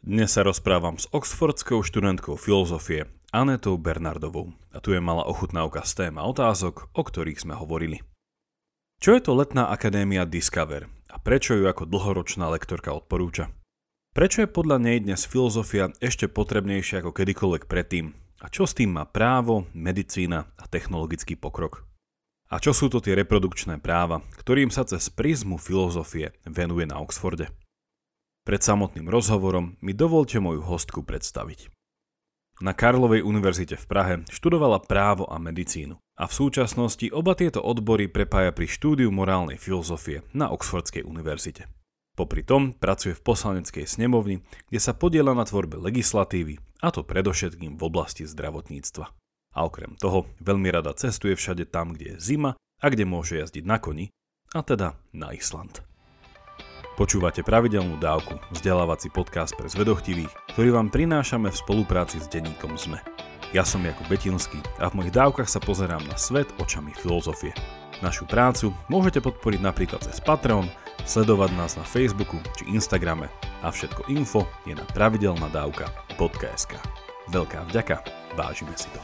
Dnes sa rozprávam s oxfordskou študentkou filozofie Anetou Bernardovou a tu je malá ochutnávka z téma otázok, o ktorých sme hovorili. Čo je to letná akadémia Discover a prečo ju ako dlhoročná lektorka odporúča? Prečo je podľa nej dnes filozofia ešte potrebnejšia ako kedykoľvek predtým a čo s tým má právo, medicína a technologický pokrok? A čo sú to tie reprodukčné práva, ktorým sa cez prízmu filozofie venuje na Oxforde? Pred samotným rozhovorom mi dovolte moju hostku predstaviť. Na Karlovej univerzite v Prahe študovala právo a medicínu a v súčasnosti oba tieto odbory prepája pri štúdiu morálnej filozofie na Oxfordskej univerzite. Popri tom pracuje v poslaneckej snemovni, kde sa podiela na tvorbe legislatívy, a to predovšetkým v oblasti zdravotníctva. A okrem toho veľmi rada cestuje všade tam, kde je zima a kde môže jazdiť na koni, a teda na Island. Počúvate pravidelnú dávku, vzdelávací podcast pre zvedochtivých, ktorý vám prinášame v spolupráci s denníkom ZME. Ja som Jakub Betinský a v mojich dávkach sa pozerám na svet očami filozofie. Našu prácu môžete podporiť napríklad cez Patreon, sledovať nás na Facebooku či Instagrame a všetko info je na pravidelnadavka.sk. Veľká vďaka, vážime si to.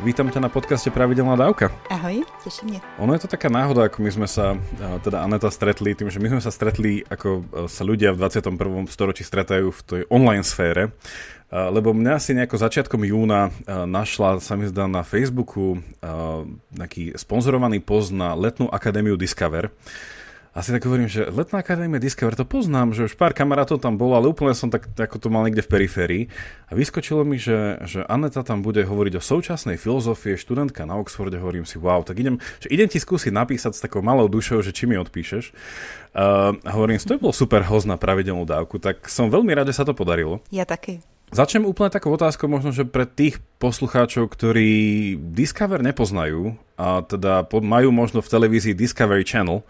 Vítam ťa na podcaste Pravidelná dávka. Ahoj, teší mě. Ono je to taká náhoda, ako my sme sa, teda Aneta stretli, tým, že my sme sa stretli, ako sa ľudia v 21. storočí stretajú v tej online sfére, lebo mňa si nejako začiatkom júna našla, sa mi zdá na Facebooku, nejaký sponzorovaný post na letnú akadémiu Discover, a si tak hovorím, že Letná akadémia Discover, to poznám, že už pár kamarátov tam bolo, ale úplne som tak, ako to mal niekde v periférii. A vyskočilo mi, že, že Aneta tam bude hovoriť o současnej filozofie, študentka na Oxforde, hovorím si, wow, tak idem, že idem ti skúsiť napísať s takou malou dušou, že či mi odpíšeš. Uh, hovorím si, to je bol super host na pravidelnú dávku, tak som veľmi rád, že sa to podarilo. Ja taky. Začnem úplne takou otázkou možno, že pre tých poslucháčov, ktorí Discover nepoznajú a teda majú možno v televízii Discovery Channel,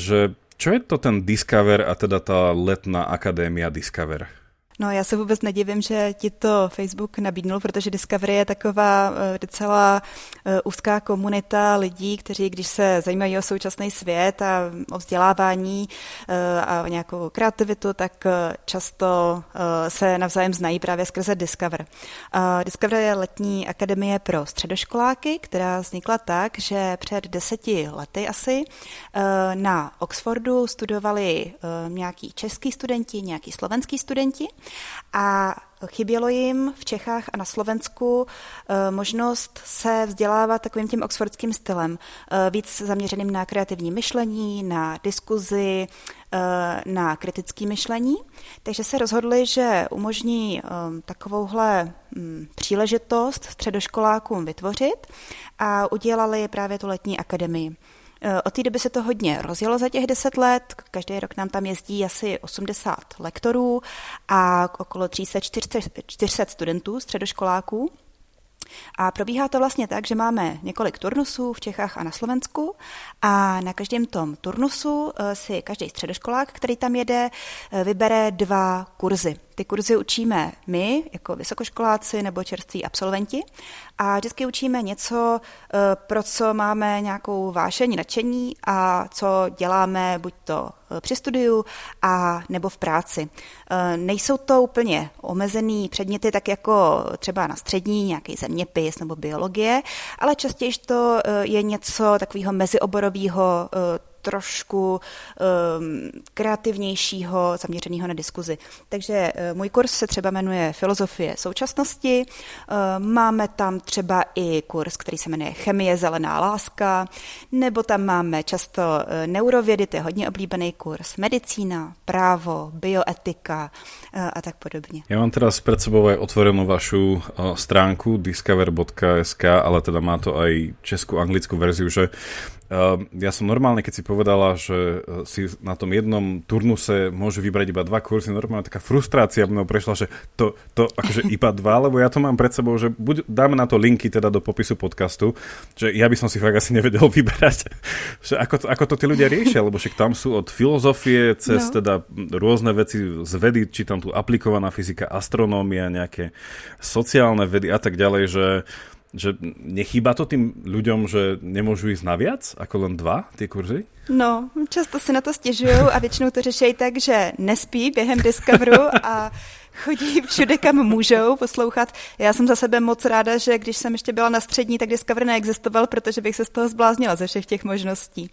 že čo je to ten Discover a teda tá letná akadémia Discover? No já se vůbec nedivím, že ti to Facebook nabídnul, protože Discovery je taková eh, docela eh, úzká komunita lidí, kteří, když se zajímají o současný svět a o vzdělávání eh, a o nějakou kreativitu, tak často se navzájem znají právě skrze Discover. Discover je letní akademie pro středoškoláky, která vznikla tak, že před deseti lety asi na Oxfordu studovali nějaký český studenti, nějaký slovenský studenti a chybělo jim v Čechách a na Slovensku eh, možnost se vzdělávat takovým tím oxfordským stylem, eh, víc zaměřeným na kreativní myšlení, na diskuzi, eh, na kritické myšlení. Takže se rozhodli, že umožní takovouhle hm, příležitost středoškolákům vytvořit a udělali právě tu letní akademii. Eh, od té doby se to hodně rozjelo za těch deset let. Každý rok nám tam jezdí asi 80 lektorů a okolo 300-400 studentů, středoškoláků. A probíhá to vlastně tak, že máme několik turnusů v Čechách a na Slovensku a na každém tom turnusu eh, si každý středoškolák, který tam jede, eh, vybere dva kurzy. Ty kurzy učíme my, jako vysokoškoláci nebo čerství absolventi a vždycky učíme něco, eh, pro co máme nějakou vášení, nadšení a co děláme buď to eh, při studiu a nebo v práci. Eh, nejsou to úplně omezený předměty, tak jako třeba na střední, nějaký zeměpis nebo biologie, ale častěji to je něco takového mezioborového trošku um, kreativnějšího, zaměřeného na diskuzi. Takže uh, můj kurz se třeba jmenuje Filozofie současnosti. Uh, máme tam třeba i kurz, který se jmenuje Chemie zelená láska, nebo tam máme často uh, neurovědy, to je hodně oblíbený kurz, medicína, právo, bioetika uh, a tak podobně. Já mám teraz před sebou otvorenou vašu uh, stránku discover.sk, ale teda má to aj českou anglickou verziu, že ja som normálne, keď si povedala, že si na tom jednom turnuse môže vybrať iba dva kurzy, normálne taká frustrácia mnou prešla, že to, to akože iba dva, lebo ja to mám pred sebou, že buď dáme na to linky teda do popisu podcastu, že ja by som si fakt asi nevedel vybrať, že ako to, ako to tí ľudia riešia, lebo však tam sú od filozofie cez no. teda rôzne veci z vedy, či tam tu aplikovaná fyzika, astronómia, nejaké sociálne vedy a tak ďalej, že že nechýba to tým ľuďom, že nemôžu ísť na viac ako len dva tie kurzy? No, často si na to stěžují a většinou to řeší tak, že nespí během Discoveru a chodí všude, kam můžou poslouchat. Já jsem za sebe moc ráda, že když jsem ještě byla na střední, tak Discovery neexistoval, protože bych se z toho zbláznila ze všech těch možností.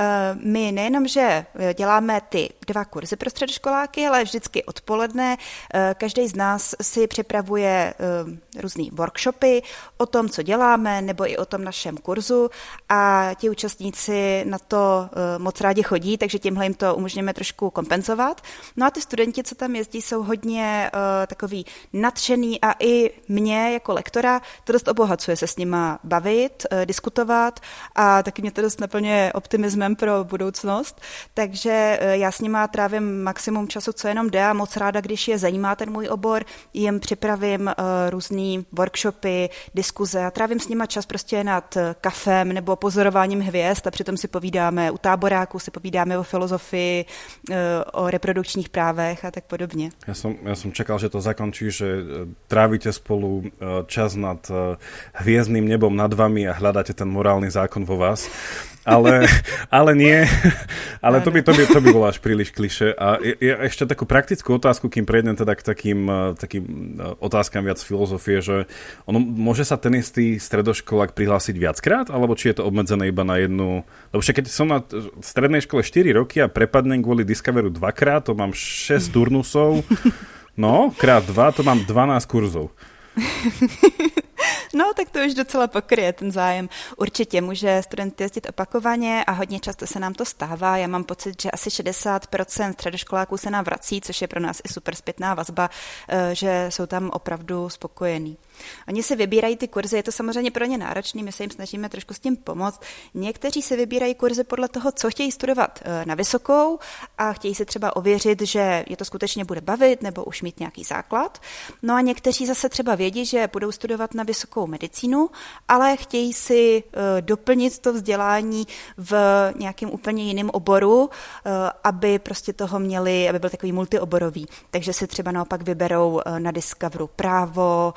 Eh, my nejenom, že děláme ty dva kurzy pro středoškoláky, ale vždycky odpoledne eh, každý z nás si připravuje eh, různé workshopy o tom, co děláme, nebo i o tom našem kurzu a ti účastníci na to moc rádi chodí, takže tímhle jim to umožňujeme trošku kompenzovat. No a ty studenti, co tam jezdí, jsou hodně takový nadšený a i mě jako lektora to dost obohacuje se s nima bavit, diskutovat a taky mě to dost naplňuje optimismem pro budoucnost, takže uh, já s nima trávím maximum času, co jenom jde a moc ráda, když je zajímá ten můj obor, jim připravím uh, různý workshopy, diskuze a trávím s nima čas prostě nad kafem nebo pozorováním hvězd a přitom si povídáme u táboráku, si povídáme o filozofii, o reprodukčních právech a tak podobně. Já jsem, já jsem som čakal, že to zakončí, že e, trávite spolu čas nad hviezdným nebom nad vami a hľadáte ten morálny zákon vo vás ale, ale nie. Ale to by, to, by, to by bolo až príliš kliše. A ja ešte takú praktickú otázku, kým prejdem teda k takým, eh, takým eh, otázkam viac filozofie, že ono, môže sa ten istý stredoškolák prihlásiť viackrát, alebo či je to obmedzené iba na jednu... Lebo však keď som na strednej škole 4 roky a prepadnem kvôli Discoveru dvakrát, to mám 6 turnusov, no, krát 2, to mám 12 kurzov. No, tak to už docela pokryje ten zájem. Určitě může student jezdit opakovaně a hodně často se nám to stává. Já mám pocit, že asi 60% středoškoláků se nám vrací, což je pro nás i super zpětná vazba, eh, že jsou tam opravdu spokojení. Oni si vybírají ty kurzy, je to samozřejmě pro ně náročný, my se jim snažíme trošku s tím pomoct. Někteří si vybírají kurzy podle toho, co chtějí studovat eh, na vysokou a chtějí si třeba ověřit, že je to skutečně bude bavit nebo už mít nějaký základ. No a někteří zase třeba vědí, že budou studovat na vysokou medicínu, ale chtějí si eh, doplnit to vzdělání v nějakém úplně jiném oboru, eh, aby prostě toho měli, aby byl takový multioborový. Takže si třeba naopak vyberou na Discoveru právo,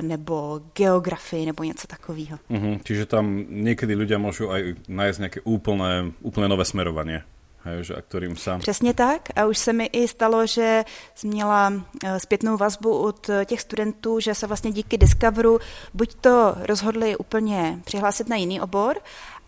nebo geografii nebo něco takového. Uh-huh. Čiže tam někdy lidé můžou aj najít nějaké úplné, úplné nové smerování. Hej, že, a kterým sa... Přesně tak a už se mi i stalo, že jsem měla eh, zpětnou vazbu od eh, těch studentů, že se vlastně díky Discoveru buď to rozhodli úplně přihlásit na jiný obor,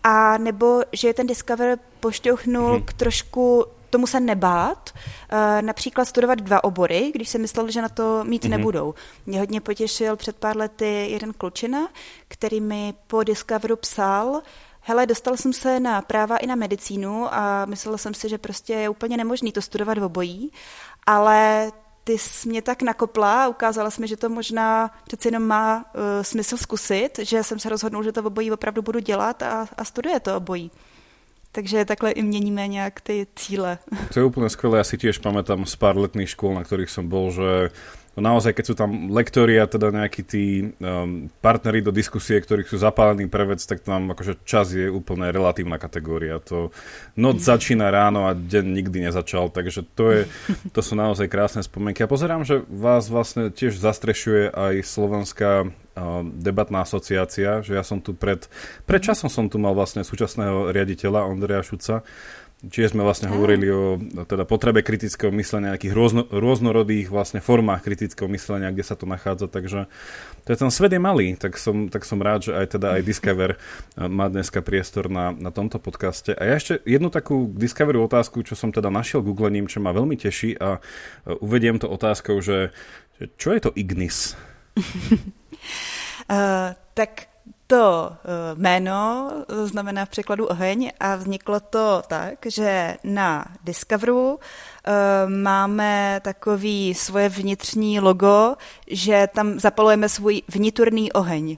a nebo že je ten Discover pošťouchnul hmm. k trošku tomu se nebát, eh, například studovat dva obory, když si myslel, že na to mít mm-hmm. nebudou. Mě hodně potěšil před pár lety jeden klučina, který mi po Discoveru psal, hele, dostal jsem se na práva i na medicínu a myslel jsem si, že prostě je úplně nemožný to studovat v obojí, ale ty jsi mě tak nakopla a ukázala jsi mi, že to možná přeci jenom má uh, smysl zkusit, že jsem se rozhodnul, že to obojí opravdu budu dělat a, a studuje to obojí. Takže takhle i měníme nějak ty cíle. To je úplně skvělé. Já si tiež pamätám z pár letných škol, na kterých jsem byl, že No naozaj, keď sú tam lektori a teda nejakí tí um, partneri do diskusie, ktorí sú zapálení pre vec, tak tam akože čas je úplne relatívna kategória. To noc začína ráno a deň nikdy nezačal, takže to, je, to sú naozaj krásne spomienky. A pozerám, že vás vlastne tiež zastrešuje aj slovenská debatná asociácia, že ja som tu pred, pred časom som tu mal vlastne súčasného riaditeľa Ondreja Šuca, Čiže sme vlastne hovorili o teda potrebe kritického myslenia, nejakých rôzno, rôznorodých vlastne formách kritického myslenia, kde sa to nachádza, takže to je ten svet je malý, tak som, tak som rád, že aj teda aj Discover eh, má dneska priestor na, na tomto podcaste. A ja ešte jednu takú Discoveru otázku, čo som teda našiel googlením, čo ma veľmi teší a eh, uvediem to otázkou, že, že čo je to Ignis? uh, tak to eh, jméno znamená v překladu oheň a vzniklo to tak, že na Discoveru eh, máme takový svoje vnitřní logo, že tam zapalujeme svůj vnitřní oheň.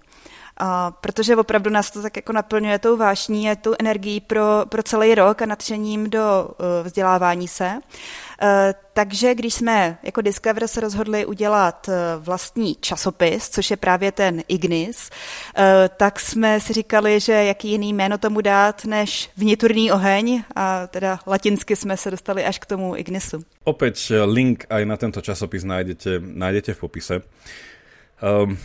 A protože opravdu nás to tak jako naplňuje tou vášní a tou energií pro, pro celý rok a nadšením do vzdělávání se. Uh, takže když jsme jako Discover se rozhodli udělat uh, vlastní časopis, což je právě ten Ignis, uh, tak jsme si říkali, že jaký jiný jméno tomu dát než vniturný oheň a teda latinsky jsme se dostali až k tomu Ignisu. Opět link aj na tento časopis najdete, najdete v popise. Um,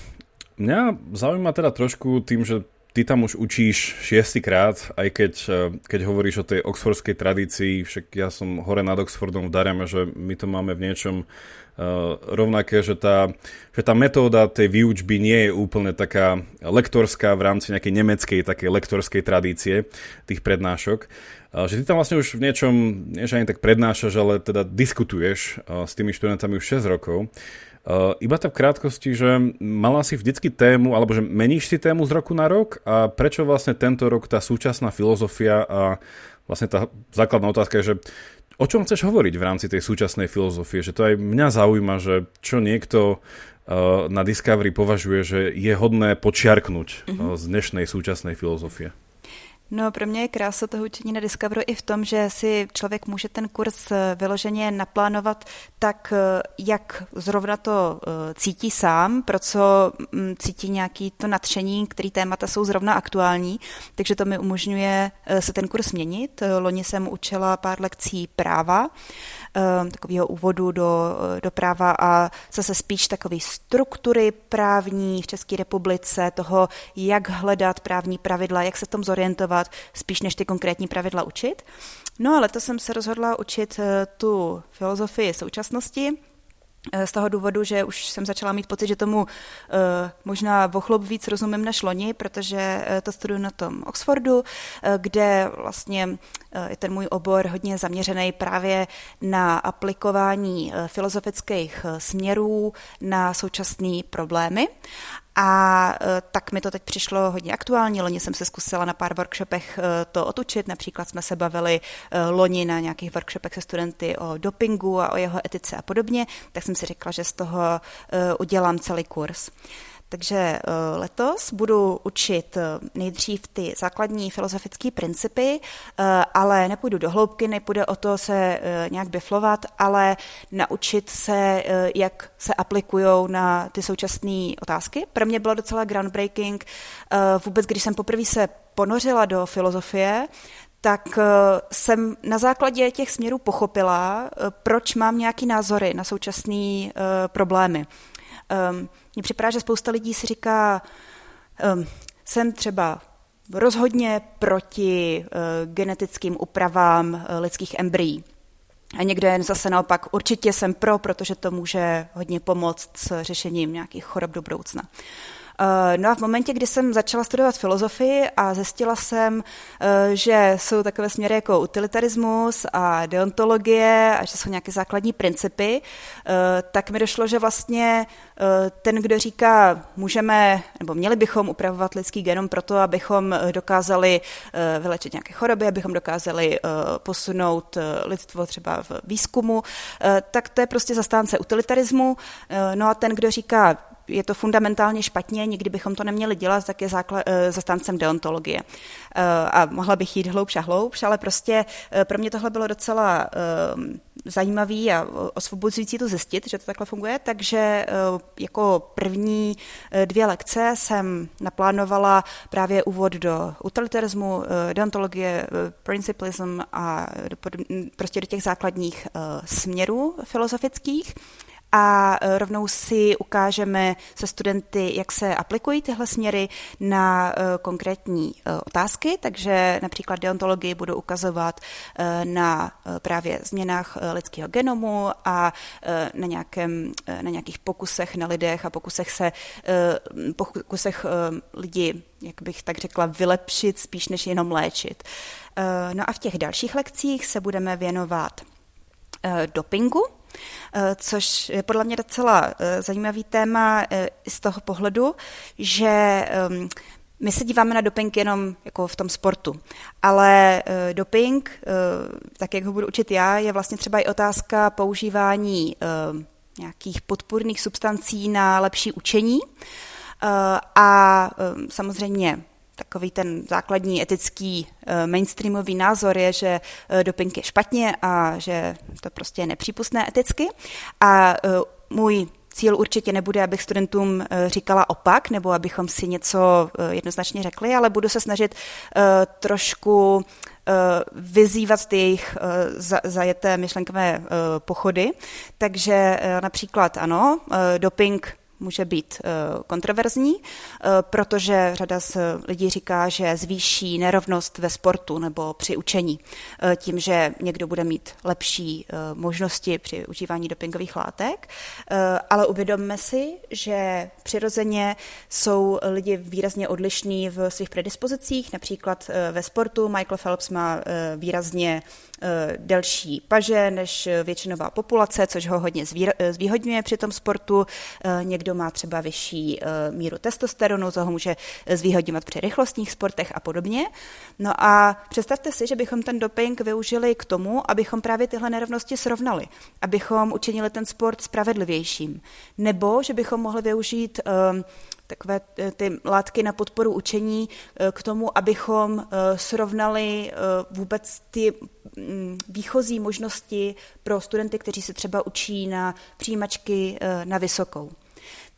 Mňa zaujíma teda trošku tým, že ty tam už učíš šiestýkrát, aj keď, eh, keď hovoríš o tej oxfordskej tradícii, však ja som hore nad Oxfordom v Dareme, že my to máme v niečom uh, rovnaké, že tá, že tá metóda tej výučby nie je úplne taká lektorská v rámci nejakej nemeckej takej lektorskej tradície tých prednášok. Uh, že ty tam vlastne už v niečom, nie že ani tak prednášaš, ale teda diskutuješ uh, s tými študentami už 6 rokov. Uh, iba tak v krátkosti, že mala si vždycky tému, alebo že meníš si tému z roku na rok? A prečo vlastne tento rok tá súčasná filozofia a vlastne tá základná otázka je, že o čom chceš hovoriť v rámci tej súčasnej filozofie, že to aj mňa zaujíma, že čo niekto uh, na Discovery považuje, že je hodné počiarknúť uh, z dnešnej súčasnej filozofie. No, pro mě je krása toho učení na Discoveru i v tom, že si člověk může ten kurz eh, vyloženě naplánovat tak, eh, jak zrovna to eh, cítí sám, pro co mm, cítí nějaký to nadšení, který témata jsou zrovna aktuální, takže to mi umožňuje se ten kurz měnit. Loni jsem učila pár lekcí práva, takového úvodu do, do práva a zase spíš takové struktury právní v České republice, toho, jak hledat právní pravidla, jak se v tom zorientovat, spíš než ty konkrétní pravidla učit. No ale to jsem se rozhodla učit eh, tu filozofii současnosti, Eh, z toho důvodu, že už jsem začala mít pocit, že tomu uh, možná vochlob víc rozumím než loni, protože uh, to studuju na tom Oxfordu, kde vlastně je ten můj obor hodně zaměřený právě na aplikování filozofických směrů na současné problémy. A e, tak mi to teď přišlo hodně aktuální. Loni jsem se zkusila na pár workshopech e, to otučit. Například jsme se bavili e, loni na nějakých workshopech se studenty o dopingu a o jeho etice a podobně. Tak jsem si řekla, že z toho udělám celý kurz. Takže eh, letos budu učit eh, nejdřív ty základní filozofické principy, eh, ale nepůjdu do hloubky, nepůjde o to se nějak biflovat, ale naučit se, jak se aplikují na ty současné otázky. Pro mě bylo docela groundbreaking vůbec, když jsem poprvé se ponořila do filozofie, tak jsem na základě těch směrů pochopila, proč mám nějaký názory na současné problémy. Ehm, mně připadá, že spousta lidí si říká, um, jsem třeba rozhodně proti uh, genetickým úpravám uh, lidských embryí. A někdo jen zase naopak, určitě jsem pro, protože to může hodně pomoct s řešením nějakých chorob do budoucna. Eh, no a v momentě, kdy jsem začala studovat filozofii a zjistila jsem, eh, že jsou takové směry jako utilitarismus a deontologie a že jsou nějaké základní principy, eh, tak mi došlo, že vlastně ten, kdo říká, můžeme nebo měli bychom upravovat lidský genom proto, abychom dokázali vylečit nějaké choroby, abychom dokázali posunout lidstvo třeba v výzkumu, tak to je prostě zastánce utilitarismu. No a ten, kdo říká, je to fundamentálně špatně, nikdy bychom to neměli dělat, tak je základ, eh, zastáncem deontologie. Eh, a mohla bych jít hloubš a hloubš, ale prostě eh, pro mě tohle bylo docela zajímavý a osvobozující to zjistit, že to takhle funguje, takže jako první dvě lekce jsem naplánovala právě úvod do utilitarismu, deontologie, principlism a prostě do těch základních směrů filozofických a e, rovnou si ukážeme se studenty, jak se aplikují tyhle směry na e, konkrétní e, otázky, takže například deontologii budu ukazovat na právě změnách lidského genomu a na, nějakém, na nějakých pokusech na lidech a pokusech se pokusech lidi, jak bych tak řekla, vylepšit spíš než jenom léčit. No a v těch dalších lekcích se budeme věnovat dopingu, což je podle mě docela eh, zajímavý téma eh, z toho pohledu, že ehm, my se díváme na doping jenom jako v tom sportu, ale doping, tak jak ho budu učit já, je vlastně třeba i otázka používání nějakých podpůrných substancí na lepší učení. A samozřejmě takový ten základní etický mainstreamový názor je, že doping je špatně a že to prostě je nepřípustné eticky. A můj cíl určitě nebude, abych studentům říkala opak, nebo abychom si něco jednoznačně řekli, ale budu se snažit trošku vyzývat ty jejich zajeté myšlenkové pochody. Takže například ano, doping může být eh, kontroverzní, eh, protože řada z lidí říká, že zvýší nerovnost ve sportu nebo při učení eh, tím, že někdo bude mít lepší možnosti při užívání dopingových látek, ale uvědomme si, že přirozeně jsou lidi výrazně odlišní v svých predispozicích, například ve sportu Michael Phelps má výrazně delší paže než většinová populace, což ho hodně zvýhodňuje při tom sportu. Někdo někdo má třeba vyšší míru testosteronu, co ho může zvýhodňovat při rychlostních sportech a podobně. No a představte si, že bychom ten doping využili k tomu, abychom právě tyhle nerovnosti srovnali, abychom učinili ten sport spravedlivějším. Nebo že bychom mohli využít takové eh, ty látky na podporu učení k tomu, abychom srovnali vůbec ty mm, výchozí možnosti pro studenty, kteří se třeba učí na přijímačky na vysokou.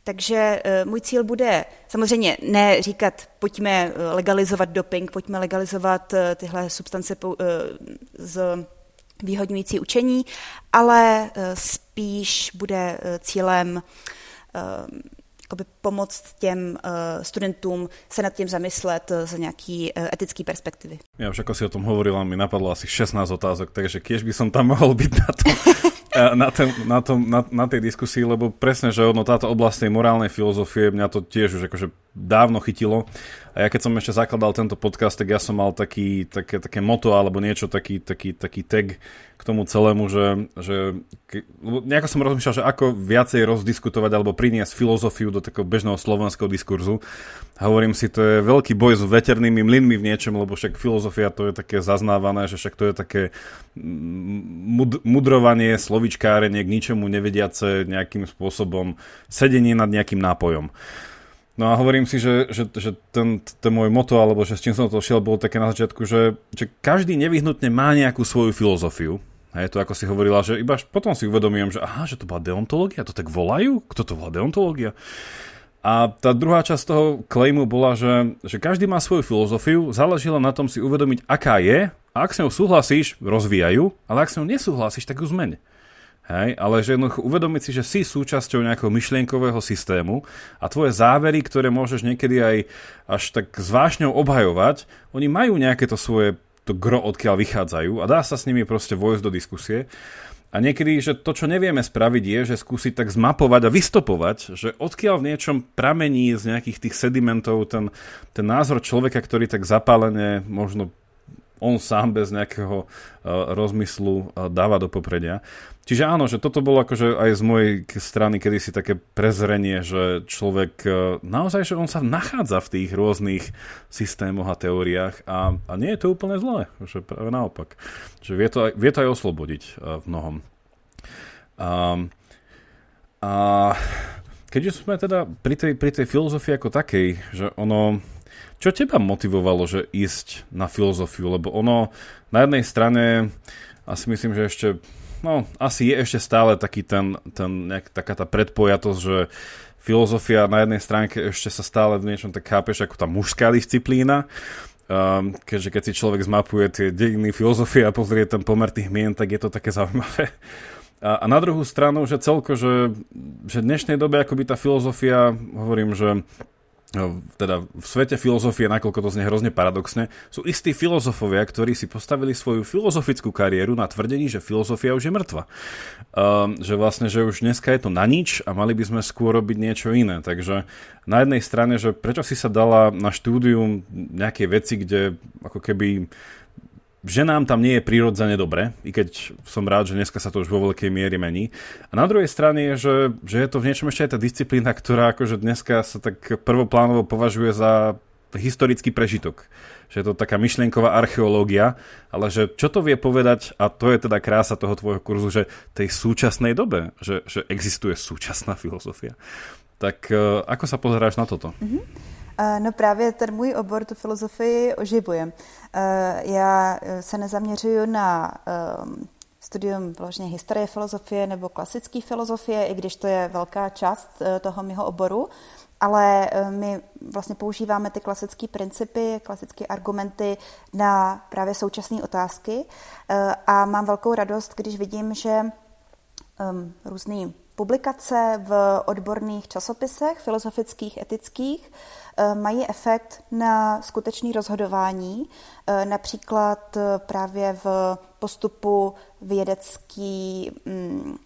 Takže eh, můj cíl bude samozřejmě ne říkat, pojďme eh, legalizovat doping, pojďme legalizovat eh, tyhle substance z výhodňující učení, ale spíš bude cílem jakoby pomoct těm studentům se nad tím zamyslet z nějaký etický perspektivy. Já už jako si o tom hovorila, mi napadlo asi 16 otázok, takže kiež by som tam mohl být na to na, ten, na, tom, na, na tej diskusii, lebo presne, že ono, táto oblasť tej morálnej filozofie mňa to tiež už akože dávno chytilo. A ja keď som ešte zakladal tento podcast, tak ja som mal taký, také, také moto alebo niečo, taký, taký, taký tag k tomu celému, že, že nejako som rozmýšľal, že ako viacej rozdiskutovať alebo priniesť filozofiu do takého bežného slovenského diskurzu. A hovorím si, to je veľký boj s veternými mlynmi v niečom, lebo však filozofia to je také zaznávané, že však to je také mud, mudrovanie, slovičkárenie k ničomu nevediace nejakým spôsobom sedenie nad nejakým nápojom. No a hovorím si, že, že, že ten, ten môj moto, alebo že s čím som to šiel, bolo také na začiatku, že, že každý nevyhnutne má nejakú svoju filozofiu. A je to, ako si hovorila, že iba potom si uvedomím, že aha, že to bola deontológia, to tak volajú? Kto to volá deontológia? A tá druhá časť toho claimu bola, že, že každý má svoju filozofiu, záleží len na tom si uvedomiť, aká je, a ak s ňou súhlasíš, rozvíjajú, ale ak s ňou nesúhlasíš, tak ju zmeň. Hej, ale že jednoducho uvedomiť si, že si súčasťou nejakého myšlienkového systému a tvoje závery, ktoré môžeš niekedy aj až tak zvášňou obhajovať, oni majú nejaké to svoje to gro, odkiaľ vychádzajú a dá sa s nimi proste vojsť do diskusie. A niekedy, že to, čo nevieme spraviť, je, že skúsiť tak zmapovať a vystopovať, že odkiaľ v niečom pramení z nejakých tých sedimentov ten, ten názor človeka, ktorý tak zapálene možno on sám bez nejakého uh, rozmyslu uh, dáva do popredia. Čiže áno, že toto bolo akože aj z mojej strany kedysi také prezrenie, že človek uh, naozaj, že on sa nachádza v tých rôznych systémoch a teóriách a, a nie je to úplne zlé, že práve naopak. Že vie to aj, vie to aj oslobodiť v mnohom. Um, a keďže sme teda pri tej, pri tej filozofii ako takej, že ono čo teba motivovalo, že ísť na filozofiu? Lebo ono na jednej strane asi myslím, že ešte no, asi je ešte stále taký ten, ten nejak, taká tá predpojatosť, že filozofia na jednej stránke ešte sa stále v niečom tak chápeš ako tá mužská disciplína, um, keďže keď si človek zmapuje tie dejiny filozofie a pozrie ten pomer tých mien, tak je to také zaujímavé. A, a na druhú stranu, že celko, že, že v dnešnej dobe akoby tá filozofia, hovorím, že teda v svete filozofie, nakoľko to znie hrozne paradoxne, sú istí filozofovia, ktorí si postavili svoju filozofickú kariéru na tvrdení, že filozofia už je mŕtva. Um, že vlastne, že už dneska je to na nič a mali by sme skôr robiť niečo iné. Takže na jednej strane, že prečo si sa dala na štúdium nejaké veci, kde ako keby ženám tam nie je prirodzene dobre, i keď som rád, že dneska sa to už vo veľkej miere mení. A na druhej strane je, že, že je to v niečom ešte aj tá disciplína, ktorá akože dneska sa tak prvoplánovo považuje za historický prežitok. Že je to taká myšlienková archeológia, ale že čo to vie povedať, a to je teda krása toho tvojho kurzu, že tej súčasnej dobe, že, že existuje súčasná filozofia. Tak ako sa pozeráš na toto? Mm-hmm. No právě ten můj obor, tu filozofii, oživuje. Já se nezaměřuju na studium vložně historie filozofie nebo klasické filozofie, i když to je velká část toho mého oboru, ale my vlastně používáme ty klasické principy, klasické argumenty na právě současné otázky a mám velkou radost, když vidím, že um, různý publikace v odborných časopisech, filozofických, etických, eh, mají efekt na skutečné rozhodování, eh, například eh, právě v postupu vědecký, mm,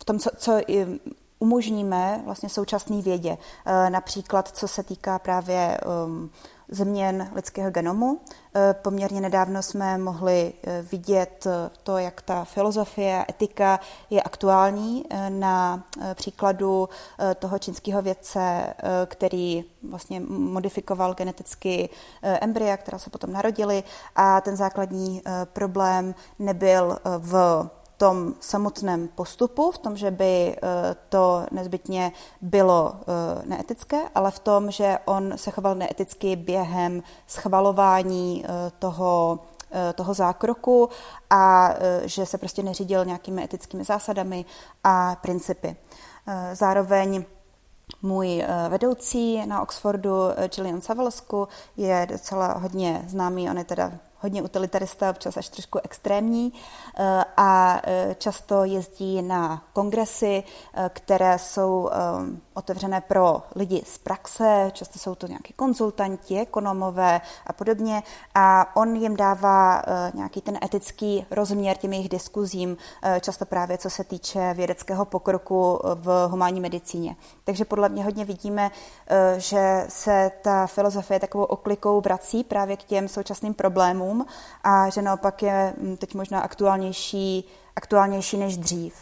v tom, co, co umožníme vlastně současné vědě. Například, co se týká právě um, změn lidského genomu. Eh, poměrně nedávno jsme mohli eh, vidět eh, to, jak ta filozofie etika je aktuální na příkladu toho čínského vědce, který vlastně modifikoval geneticky embrya, která se potom narodily a ten základní problém nebyl v tom samotném postupu, v tom, že by eh, to nezbytně bylo eh, neetické, ale v tom, že on se choval neeticky během schvalování eh, toho toho zákroku a že se prostě neřídil nějakými etickými zásadami a principy. Zároveň můj vedoucí na Oxfordu, Julian Savalsku, je docela hodně známý, on je teda hodně utilitarista, občas až trošku extrémní eh, a eh, často jezdí na kongresy, eh, které jsou otevřené pro lidi z praxe, často jsou to nějaké konzultanti, ekonomové a podobně a on jim dává nějaký ten etický rozměr těm jejich diskuzím, často právě co se týče vědeckého pokroku v humánní medicíně. Takže podle mě hodně vidíme, že se ta filozofie takovou oklikou vrací právě k těm současným problémům, filmům a že naopak je mm, teď možná aktuálnější, aktuálnější než dřív.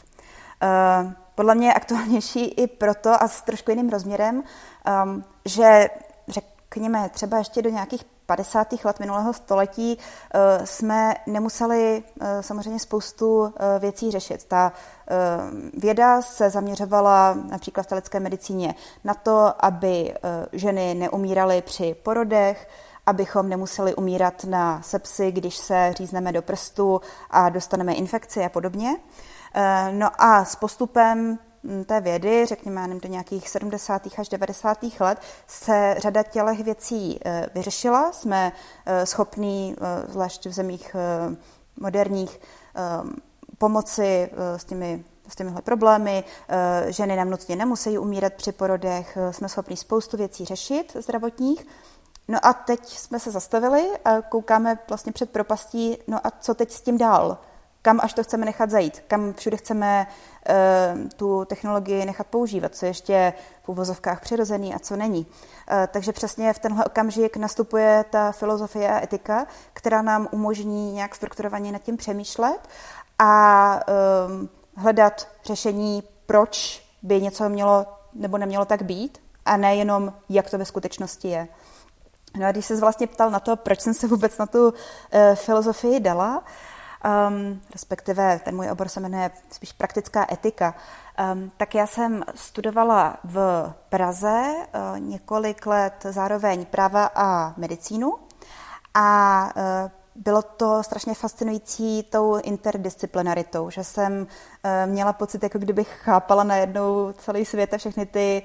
Eh, podle mě je aktuálnější i proto a s trošku jiným rozměrem, ehm, že řekněme třeba ještě do nějakých 50. let minulého století eh, jsme nemuseli eh, samozřejmě spoustu věcí řešit. Ta věda se zaměřovala například v té lidské medicíně na to, aby ženy neumíraly při porodech, abychom nemuseli umírat na sepsy, když se řízneme do prstu a dostaneme infekci a podobně. Eh, no a s postupem hm, té vědy, řekněme, nevím, do nějakých 70. až 90. let, se řada tělech věcí eh, vyřešila. Jsme eh, schopní, zvlášť v zemích moderních, pomoci s těmi s těmihle problémy. Ženy nám nutně nemusí umírat při porodech, jsme schopni spoustu věcí řešit zdravotních. No a teď jsme se zastavili a koukáme vlastně před propastí, no a co teď s tím dál? Kam až to chceme nechat zajít? Kam všude chceme uh, tu technologii nechat používat? Co ještě v uvozovkách přirozený a co není? Uh, takže přesně v tenhle okamžik nastupuje ta filozofie a etika, která nám umožní nějak strukturovaně nad tím přemýšlet a uh, hledat řešení, proč by něco mělo nebo nemělo tak být, a nejenom, jak to ve skutečnosti je. No a když se vlastně ptal na to, proč jsem se vůbec na tu uh, filozofii dala, um, respektive ten můj obor se jmenuje spíš praktická etika, um, tak já jsem studovala v Praze uh, několik let zároveň práva a medicínu a uh, bylo to strašně fascinující tou interdisciplinaritou, že jsem měla pocit, jako kdybych chápala najednou celý svět a všechny ty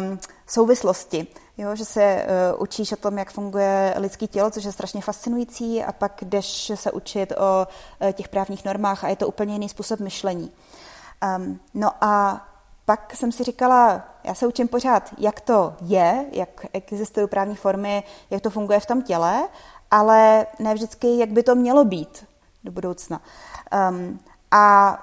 um, souvislosti. Jo, že se uh, učíš o tom, jak funguje lidský tělo, což je strašně fascinující, a pak jdeš se učit o uh, těch právních normách a je to úplně jiný způsob myšlení. Um, no a pak jsem si říkala, já se učím pořád, jak to je, jak existují právní formy, jak to funguje v tom těle, ale ne vždycky, jak by to mělo být do budoucna. Um, a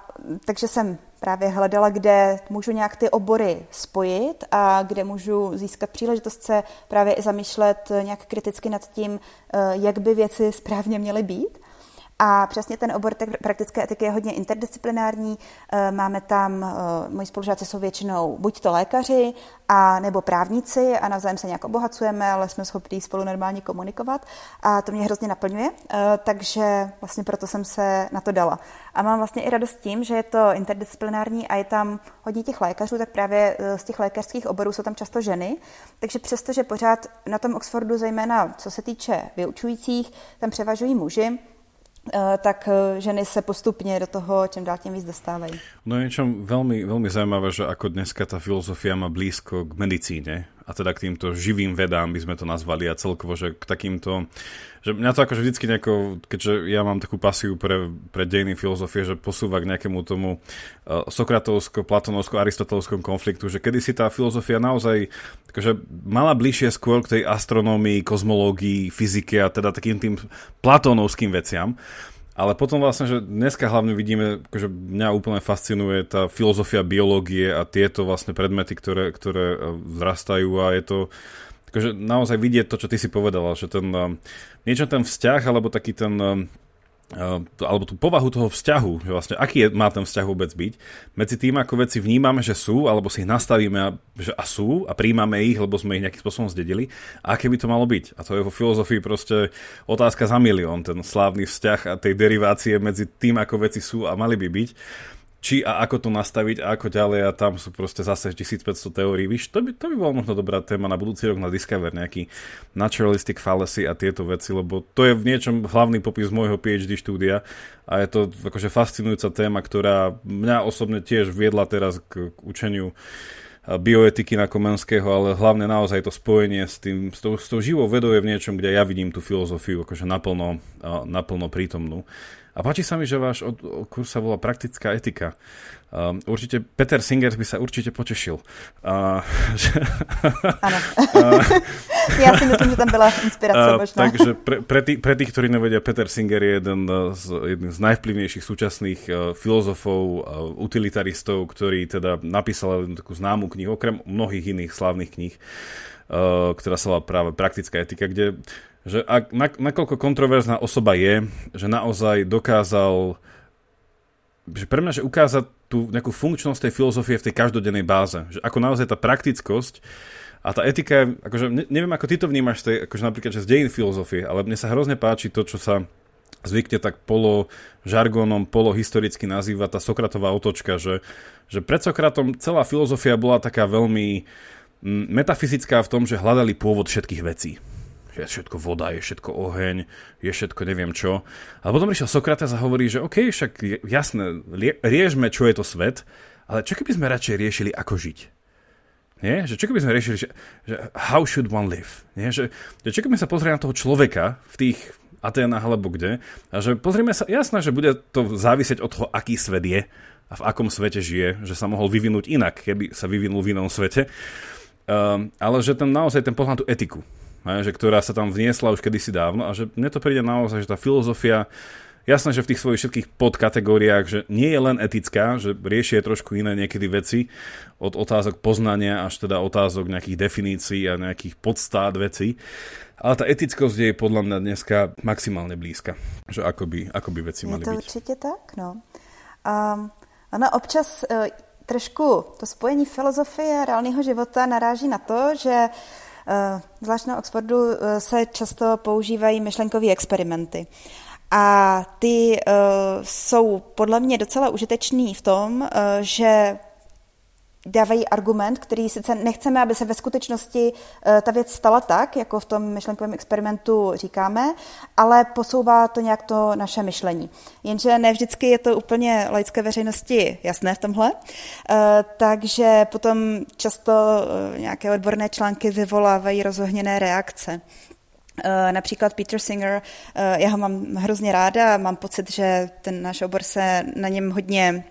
takže jsem právě hledala, kde můžu nějak ty obory spojit a kde můžu získat příležitost se právě i zamýšlet nějak kriticky nad tím, eh, jak by věci správně měly být. A přesně ten obor praktické etiky je hodně interdisciplinární. Máme tam, moji spolužáci jsou většinou buď to lékaři, a nebo právníci a navzájem se nějak obohacujeme, ale jsme schopni spolu normálně komunikovat a to mě hrozně naplňuje, takže vlastně proto jsem se na to dala. A mám vlastně i radost tím, že je to interdisciplinární a je tam hodně těch lékařů, tak právě z těch lékařských oborů jsou tam často ženy, takže přesto, že pořád na tom Oxfordu, zejména co se týče vyučujících, tam převažují muži, eh, tak eh, ženy se postupně do toho čím dál tím víc dostávají. No je niečo veľmi, veľmi zaujímavé, že ako dneska tá filozofia má blízko k medicíne a teda k týmto živým vedám by sme to nazvali a celkovo, že k takýmto že mňa to akože vždycky nejako, keďže ja mám takú pasiu pre, pre dejiny filozofie, že posúva k nejakému tomu uh, sokratovsko, platonovsko, aristotelovskom konfliktu, že kedy si tá filozofia naozaj akože mala bližšie skôr k tej astronómii, kozmológii, fyzike a teda takým tým platónovským veciam. Ale potom vlastne, že dneska hlavne vidíme, že mňa úplne fascinuje tá filozofia biológie a tieto vlastne predmety, ktoré, ktoré vzrastajú a je to akože naozaj vidieť to, čo ty si povedala, že ten, um, niečo ten vzťah, alebo taký ten, uh, alebo tú povahu toho vzťahu, že vlastne aký je, má ten vzťah vôbec byť, medzi tým, ako veci vnímame, že sú, alebo si ich nastavíme, a, že a sú a príjmame ich, lebo sme ich nejakým spôsobom zdedili, a aké by to malo byť. A to je vo filozofii proste otázka za milión, ten slávny vzťah a tej derivácie medzi tým, ako veci sú a mali by byť či a ako to nastaviť a ako ďalej a tam sú proste zase 1500 teórií. Víš, to by, to by bola možno dobrá téma na budúci rok na Discover, nejaký naturalistic fallacy a tieto veci, lebo to je v niečom hlavný popis môjho PhD štúdia a je to akože fascinujúca téma, ktorá mňa osobne tiež viedla teraz k, k učeniu bioetiky na Komenského, ale hlavne naozaj to spojenie s, tým, s, tou, s tou živou vedou je v niečom, kde ja vidím tú filozofiu akože naplno, naplno prítomnú. A páči sa mi, že váš od, kurz sa volá praktická etika. Um, určite Peter Singer by sa určite potešil. Uh, že. Uh, ja si myslím, že tam byla inspirace uh, možná. Takže pre, pre, tých, pre tých, ktorí nevedia, Peter Singer je jeden z, jeden z najvplyvnejších súčasných uh, filozofov, uh, utilitaristov, ktorý teda napísal takú známu knihu, okrem mnohých iných slávnych kníh, uh, ktorá sa volá práve Praktická etika, kde že ak, na, nakoľko kontroverzná osoba je, že naozaj dokázal že pre mňa, že ukázať tú nejakú funkčnosť tej filozofie v tej každodennej báze. Že ako naozaj tá praktickosť a tá etika, akože ne, neviem, ako ty to vnímaš, tej, akože napríklad, že z dejín filozofie, ale mne sa hrozne páči to, čo sa zvykne tak polo žargónom, polo historicky nazýva tá Sokratová otočka, že, že pred Sokratom celá filozofia bola taká veľmi mm, metafyzická v tom, že hľadali pôvod všetkých vecí je všetko voda, je všetko oheň, je všetko neviem čo. A potom prišiel Sokrates a hovorí, že OK, však jasné, riešme, čo je to svet, ale čo keby sme radšej riešili, ako žiť? Nie? Že čo keby sme riešili, že, že how should one live? Nie? Že, že čo keby sa pozreli na toho človeka v tých Aténach alebo kde a že pozrieme sa, jasné, že bude to závisieť od toho, aký svet je a v akom svete žije, že sa mohol vyvinúť inak, keby sa vyvinul v inom svete. Um, ale že ten naozaj ten pohľad tú etiku, že, ktorá sa tam vniesla už kedysi dávno a že mne to príde naozaj, že tá filozofia Jasné, že v tých svojich všetkých podkategóriách, že nie je len etická, že rieši trošku iné niekedy veci, od otázok poznania až teda otázok nejakých definícií a nejakých podstát vecí. Ale tá etickosť je podľa mňa dneska maximálne blízka, že ako by, ako by veci mali byť. Je to určitě tak, no. Um, ono občas uh, trošku to spojení filozofie a reálného života naráží na to, že zvlášť na Oxfordu eh, se často používají myšlenkové experimenty. A ty uh, jsou podle mě docela užitečný v tom, uh, že dávají argument, který sice nechceme, aby se ve skutečnosti eh, ta věc stala tak, jako v tom myšlenkovém experimentu říkáme, ale posouvá to nějak to naše myšlení. Jenže ne vždycky je to úplně laické veřejnosti jasné v tomhle, eh, takže potom často eh, nějaké odborné články vyvolávají rozohněné reakce. Například Peter Singer, já ho mám hrozně ráda, mám pocit, že ten náš obor se na něm hodně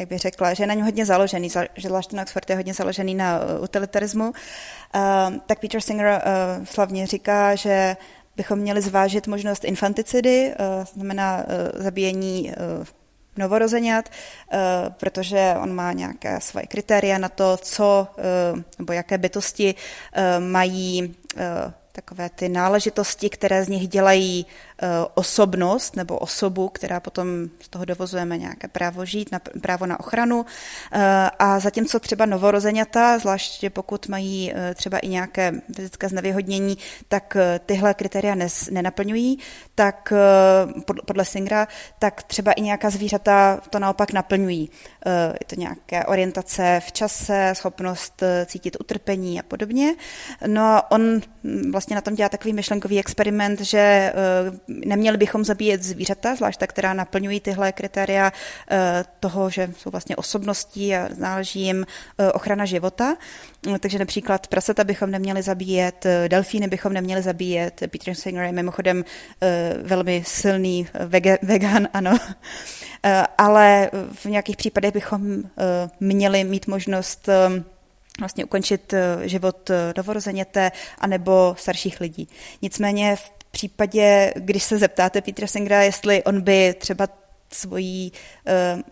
jak bych řekla, že je na něm hodně založený, že zvláště na Oxford je hodně založený na uh, utilitarismu, uh, tak Peter Singer uh, slavně říká, že bychom měli zvážit možnost infanticidy, znamená zabíjení novorozenat, protože on má nějaké svoje kritéria na to, co nebo jaké bytosti mají takové ty náležitosti, které z nich dělají osobnost nebo osobu, která potom z toho dovozujeme nějaké právo žít, na, právo na ochranu. A zatímco třeba novorozeňata, zvláště pokud mají třeba i nějaké fyzické znevýhodnění, tak tyhle kritéria nes, nenaplňují, tak podle Singra, tak třeba i nějaká zvířata to naopak naplňují. Je to nějaké orientace v čase, schopnost cítit utrpení a podobně. No a on vlastně na tom dělá takový myšlenkový experiment, že eh, neměli bychom zabíjet zvířata, zvlášť ta, která naplňují tyhle kritéria eh, toho, že jsou vlastně osobností a náleží jim eh, ochrana života. Takže například prasata bychom neměli zabíjet, delfíny bychom neměli zabíjet. Peter Singer je mimochodem velmi silný vegan, ano. Ale v nějakých případech bychom měli mít možnost vlastně ukončit eh, život eh, novorozeněte anebo starších lidí. Nicméně v případě, když se zeptáte Petra Singra, jestli on by třeba svojí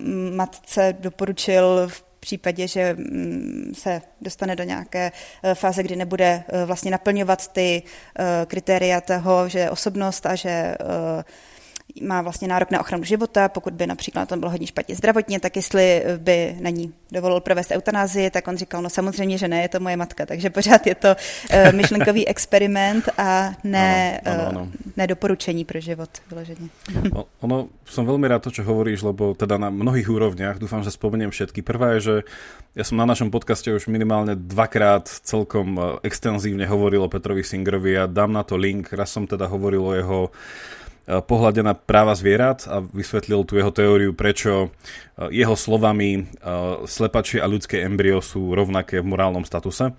uh, matce doporučil v případě, že um, se dostane do nějaké uh, fáze, kdy nebude uh, vlastně naplňovat ty kritéria toho, že je osobnost a že má vlastně nárok na ochranu života, pokud by například to bylo hodně špatně zdravotně, tak jestli by na ní dovolil provést eutanázii, tak on říkal, no samozřejmě, že ne, je to moje matka, takže pořád je to uh, myšlenkový experiment a ne, ano, ano, ano. Uh, ne doporučení pro život vyloženě. No, ono, som veľmi rád to, čo hovoríš, lebo teda na mnohých úrovniach, dúfam, že spomeniem všetky. Prvá je, že ja som na našom podcaste už minimálne dvakrát celkom e, extenzívne hovoril o Petrovi Singrovi a dám na to link. Raz som teda hovoril o jeho Eh, pohľade na práva zvierat a vysvetlil tu jeho teóriu, prečo eh, jeho slovami eh, slepačie a ľudské embryo sú rovnaké v morálnom statuse.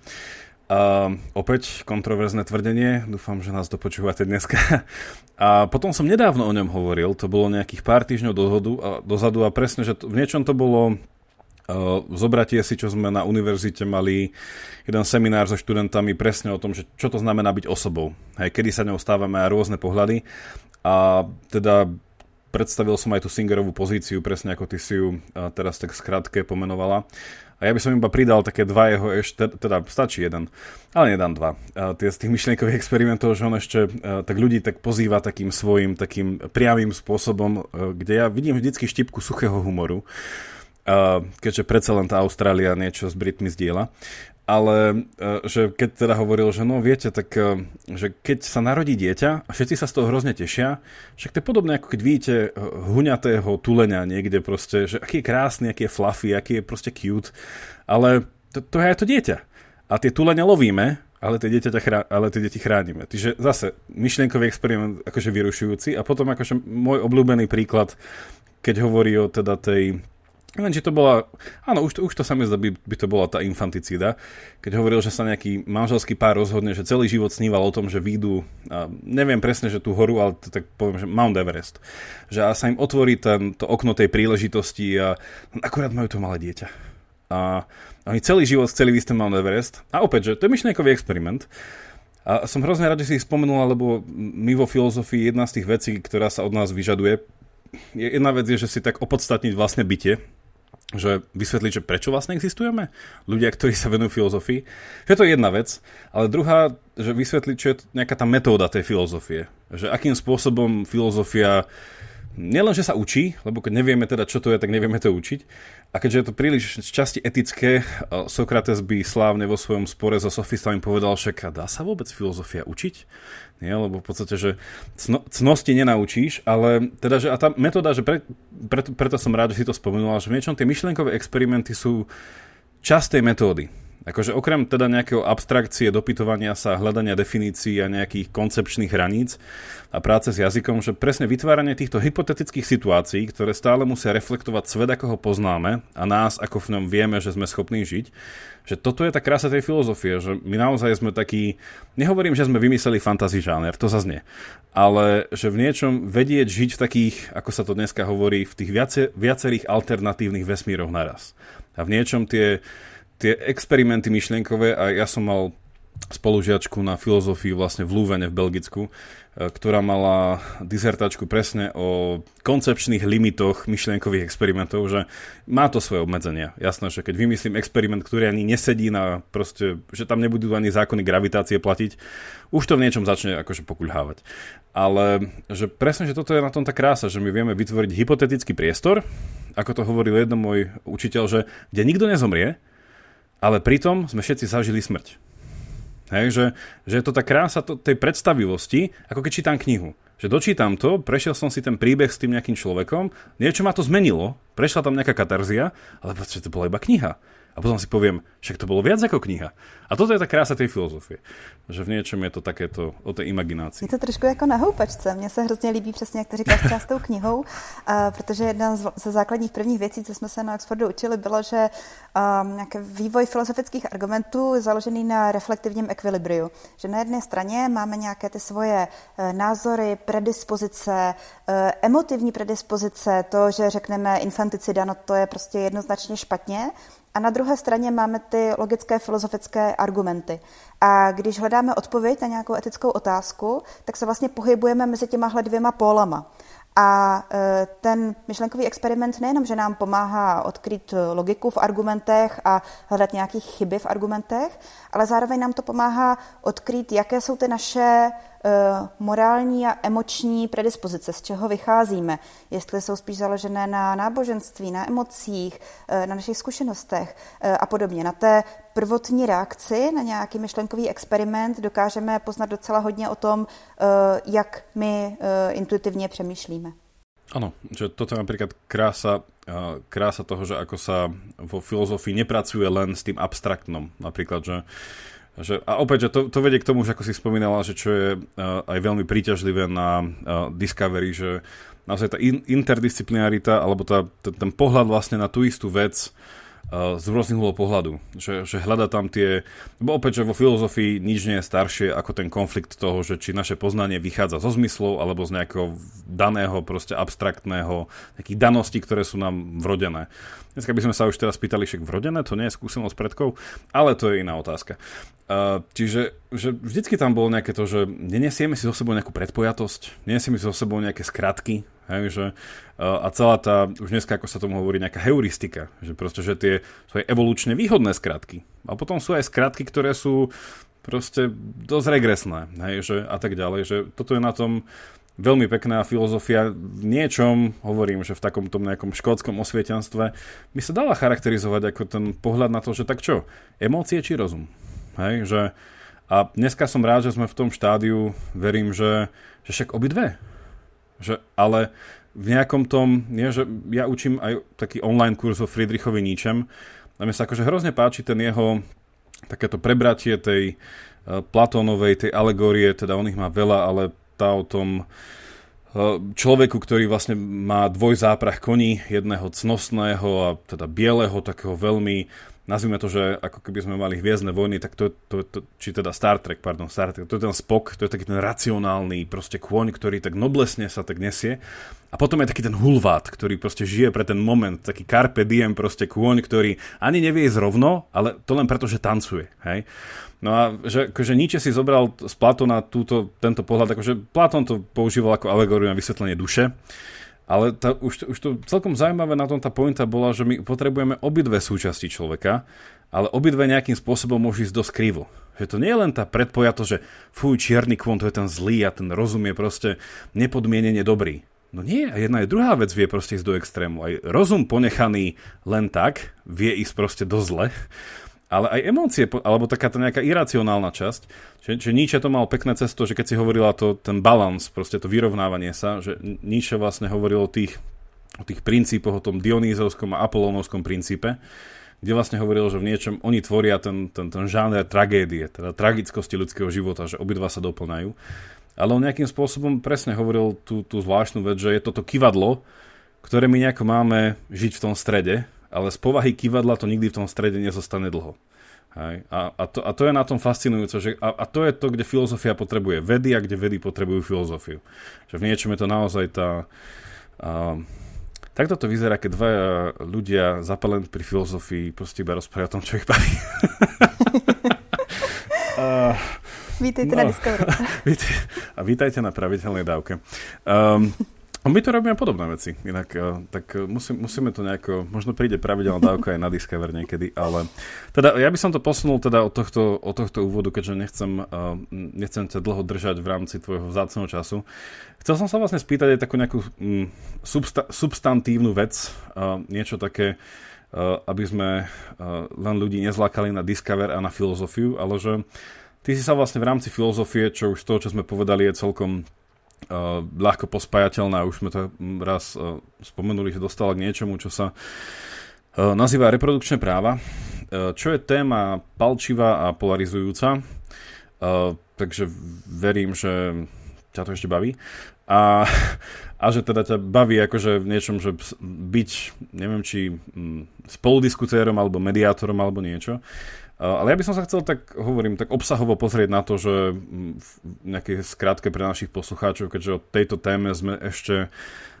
A opäť kontroverzné tvrdenie, dúfam, že nás dopočúvate dneska. A potom som nedávno o ňom hovoril, to bolo nejakých pár týždňov dozadu a, dozadu a presne, že to, v niečom to bolo Uh, zobratie si, čo sme na univerzite mali jeden seminár so študentami presne o tom, že čo to znamená byť osobou. Hej, kedy sa ňou stávame a rôzne pohľady. A teda predstavil som aj tú Singerovú pozíciu, presne ako ty si ju teraz tak skrátke pomenovala. A ja by som iba pridal také dva jeho ešte, teda stačí jeden, ale nedám dva. A tie z tých myšlienkových experimentov, že on ešte tak ľudí tak pozýva takým svojim, takým priamým spôsobom, kde ja vidím vždycky štipku suchého humoru keďže predsa len tá Austrália niečo s Britmi zdieľa ale e, že keď teda hovoril, že no viete, tak e, že keď sa narodí dieťa a všetci sa z toho hrozne tešia, však to je podobné ako keď vidíte e, huňatého tulenia niekde proste, že aký je krásny, aký je fluffy, aký je proste cute, ale to, to je aj to dieťa. A tie tulenia lovíme, ale tie, dieťa chrá, ale tie deti chránime. Čiže zase myšlienkový experiment akože vyrušujúci a potom akože môj obľúbený príklad, keď hovorí o teda tej Len či to bola, áno, už to, už to sa mi zdá, by, by to bola tá infanticída, keď hovoril, že sa nejaký manželský pár rozhodne, že celý život sníval o tom, že výjdu, neviem presne, že tú horu, ale tak poviem, že Mount Everest. Že a sa im otvorí ten, to okno tej príležitosti a akurát majú to malé dieťa. A oni celý život chceli výjsť ten Mount Everest. A opäť, že to je myšlienkový experiment. A som hrozne rád, že si ich spomenula, lebo my vo filozofii jedna z tých vecí, ktorá sa od nás vyžaduje, jedna vec je, že si tak opodstatniť vlastne bytie, že vysvetliť, že prečo vlastne existujeme, ľudia, ktorí sa venujú filozofii, že to je jedna vec, ale druhá, že vysvetliť, čo je nejaká tá metóda tej filozofie, že akým spôsobom filozofia nielen, že sa učí, lebo keď nevieme teda, čo to je, tak nevieme to učiť. A keďže je to príliš z časti etické, Sokrates by slávne vo svojom spore so sofistami povedal, že dá sa vôbec filozofia učiť? Nie, lebo v podstate, že cno, cnosti nenaučíš, ale teda, že a tá metóda, že pre, pre, preto som rád, že si to spomenula, že v niečom tie myšlienkové experimenty sú časté metódy. Akože okrem teda nejakého abstrakcie, dopytovania sa, hľadania definícií a nejakých koncepčných hraníc a práce s jazykom, že presne vytváranie týchto hypotetických situácií, ktoré stále musia reflektovať svet, ako ho poznáme a nás, ako v ňom vieme, že sme schopní žiť, že toto je tá krása tej filozofie, že my naozaj sme takí, nehovorím, že sme vymysleli fantasy žáner, to zase nie, ale že v niečom vedieť žiť v takých, ako sa to dneska hovorí, v tých viace, viacerých alternatívnych vesmíroch naraz. A v niečom tie tie experimenty myšlienkové a ja som mal spolužiačku na filozofii vlastne v Lúvene v Belgicku, e, ktorá mala dizertačku presne o koncepčných limitoch myšlienkových experimentov, že má to svoje obmedzenia. Jasné, že keď vymyslím experiment, ktorý ani nesedí na proste, že tam nebudú ani zákony gravitácie platiť, už to v niečom začne akože pokuľhávať. Ale že presne, že toto je na tom tá krása, že my vieme vytvoriť hypotetický priestor, ako to hovoril jeden môj učiteľ, že kde nikto nezomrie, ale pritom sme všetci zažili smrť. Hej, že, že je to tá krása to, tej predstavivosti, ako keď čítam knihu. Že dočítam to, prešiel som si ten príbeh s tým nejakým človekom, niečo ma to zmenilo, prešla tam nejaká katarzia, ale to bola iba kniha. A potom si poviem, však to bolo viac ako kniha. A toto je ta krása tej filozofie. Že v něčem je to takéto o té imaginácii. Je to trošku jako na houpačce. Mně se hrozně líbí přesně, jak to říkáš s tou knihou, protože jedna ze základních prvních věcí, co jsme se na Oxfordu učili, bylo, že um, nějaký vývoj filozofických argumentů je založený na reflektivním ekvilibriu. Že na jedné straně máme nějaké ty svoje uh, názory, predispozice, uh, emotivní predispozice, to, že řekneme infanticida, no to je prostě jednoznačně špatně, a na druhé straně máme ty logické filozofické argumenty. A když hledáme odpověď na nějakou etickou otázku, tak se vlastně pohybujeme mezi těma dvěma pólama. A e, ten myšlenkový experiment nejenom, že nám pomáhá odkryt logiku v argumentech a hledat nějaké chyby v argumentech, ale zároveň nám to pomáhá odkryt, jaké jsou ty naše morální a emoční predispozice, z čeho vycházíme, jestli jsou spíš založené na náboženství, na emocích, eh, na našich zkušenostech eh, a podobně. Na té prvotní reakci na nějaký myšlenkový experiment dokážeme poznat docela hodně o tom, jak my intuitivně přemýšlíme. Ano, že toto je napríklad krása, krása toho, že ako sa vo filozofii nepracuje len s tým abstraktnom. Napríklad, že že, a opäť, že to, to vedie k tomu, že ako si spomínala, že čo je uh, aj veľmi príťažlivé na uh, Discovery, že naozaj tá in, interdisciplinarita, alebo tá, ten, ten pohľad vlastne na tú istú vec z rôznych uhlov pohľadu. Že, že hľada tam tie... Lebo opäť, že vo filozofii nič nie je staršie ako ten konflikt toho, že či naše poznanie vychádza zo zmyslov alebo z nejakého daného, proste abstraktného, nejakých daností, ktoré sú nám vrodené. Dneska by sme sa už teraz pýtali, však vrodené, to nie je skúsenosť predkov, ale to je iná otázka. Čiže že vždycky tam bolo nejaké to, že nenesieme si so sebou nejakú predpojatosť, nenesieme si so sebou nejaké skratky, hej, že, a celá tá, už dneska ako sa tomu hovorí, nejaká heuristika, že proste, že tie sú aj evolučne výhodné skratky. A potom sú aj skratky, ktoré sú proste dosť regresné, hej, že, a tak ďalej, že toto je na tom veľmi pekná filozofia. V niečom, hovorím, že v takom tom nejakom škótskom osvietenstve by sa dala charakterizovať ako ten pohľad na to, že tak čo, emócie či rozum? Hej, že a dneska som rád, že sme v tom štádiu, verím, že, že však obidve. Že, ale v nejakom tom, nie, že ja učím aj taký online kurz o Friedrichovi Níčem a mne sa akože hrozne páči ten jeho takéto prebratie tej uh, Platónovej, tej alegórie, teda on ich má veľa, ale tá o tom uh, človeku, ktorý vlastne má dvojzáprah koní, jedného cnostného a teda bieleho, takého veľmi nazvime to, že ako keby sme mali hviezdne vojny, tak to, to, to, či teda Star Trek, pardon, Star Trek, to je ten spok, to je taký ten racionálny proste kôň, ktorý tak noblesne sa tak nesie. A potom je taký ten hulvát, ktorý proste žije pre ten moment, taký carpe diem proste kôň, ktorý ani nevie ísť rovno, ale to len preto, že tancuje, hej. No a že, akože Nietzsche si zobral z Platona túto, tento pohľad, akože Platón to používal ako alegóriu na vysvetlenie duše, ale tá, už, už to celkom zaujímavé na tom tá pointa bola, že my potrebujeme obidve súčasti človeka, ale obidve nejakým spôsobom môžu ísť dosť krivo. Že to nie je len tá predpojatosť, že fuj, čierny kvon, to je ten zlý a ten rozum je proste nepodmienene dobrý. No nie, a jedna aj druhá vec vie proste ísť do extrému. Aj rozum ponechaný len tak vie ísť proste do zle ale aj emócie, alebo taká tá nejaká iracionálna časť. Že, že Nietzsche to mal pekné cesto, že keď si hovorila to, ten balans, proste to vyrovnávanie sa, že Nietzsche vlastne hovoril o tých, o tých princípoch, o tom Dionýzovskom a Apolónovskom princípe, kde vlastne hovoril, že v niečom oni tvoria ten, ten, ten žáner tragédie, teda tragickosti ľudského života, že obidva sa doplňajú. Ale on nejakým spôsobom presne hovoril tú, tú zvláštnu vec, že je toto kivadlo, ktoré my nejako máme žiť v tom strede, ale z povahy kývadla to nikdy v tom strede nezostane dlho. Hej. A, a, to, a to je na tom fascinujúce, že, a, a to je to, kde filozofia potrebuje vedy a kde vedy potrebujú filozofiu. Že v niečom je to naozaj tá... A, takto to vyzerá, keď dva ľudia zapalení pri filozofii proste iba rozprávajú o tom, čo ich baví. uh, Vítejte no, na Discovery. a vítajte na pravidelnej dávke. Um, my to robíme podobné veci, inak tak musí, musíme to nejako, možno príde pravidelná dávka aj na Discover niekedy, ale teda ja by som to posunul teda od tohto, od tohto úvodu, keďže nechcem, uh, nechcem ťa dlho držať v rámci tvojho vzácného času. Chcel som sa vlastne spýtať aj takú nejakú um, substa- substantívnu vec, niečo také, aby sme len ľudí nezlákali na Discover a na filozofiu, ale že ty si sa vlastne v rámci filozofie, čo už toho, čo sme povedali, je celkom uh, ľahko pospájateľná. Už sme to raz uh, spomenuli, že dostala k niečomu, čo sa uh, nazýva reprodukčné práva, uh, čo je téma palčivá a polarizujúca. Uh, takže verím, že ťa to ešte baví. A, a že teda ťa baví akože v niečom, že byť, neviem či spoludiskutérom alebo mediátorom alebo niečo. Ale ja by som sa chcel tak, hovorím, tak obsahovo pozrieť na to, že v nejakej skrátke pre našich poslucháčov, keďže o tejto téme sme ešte,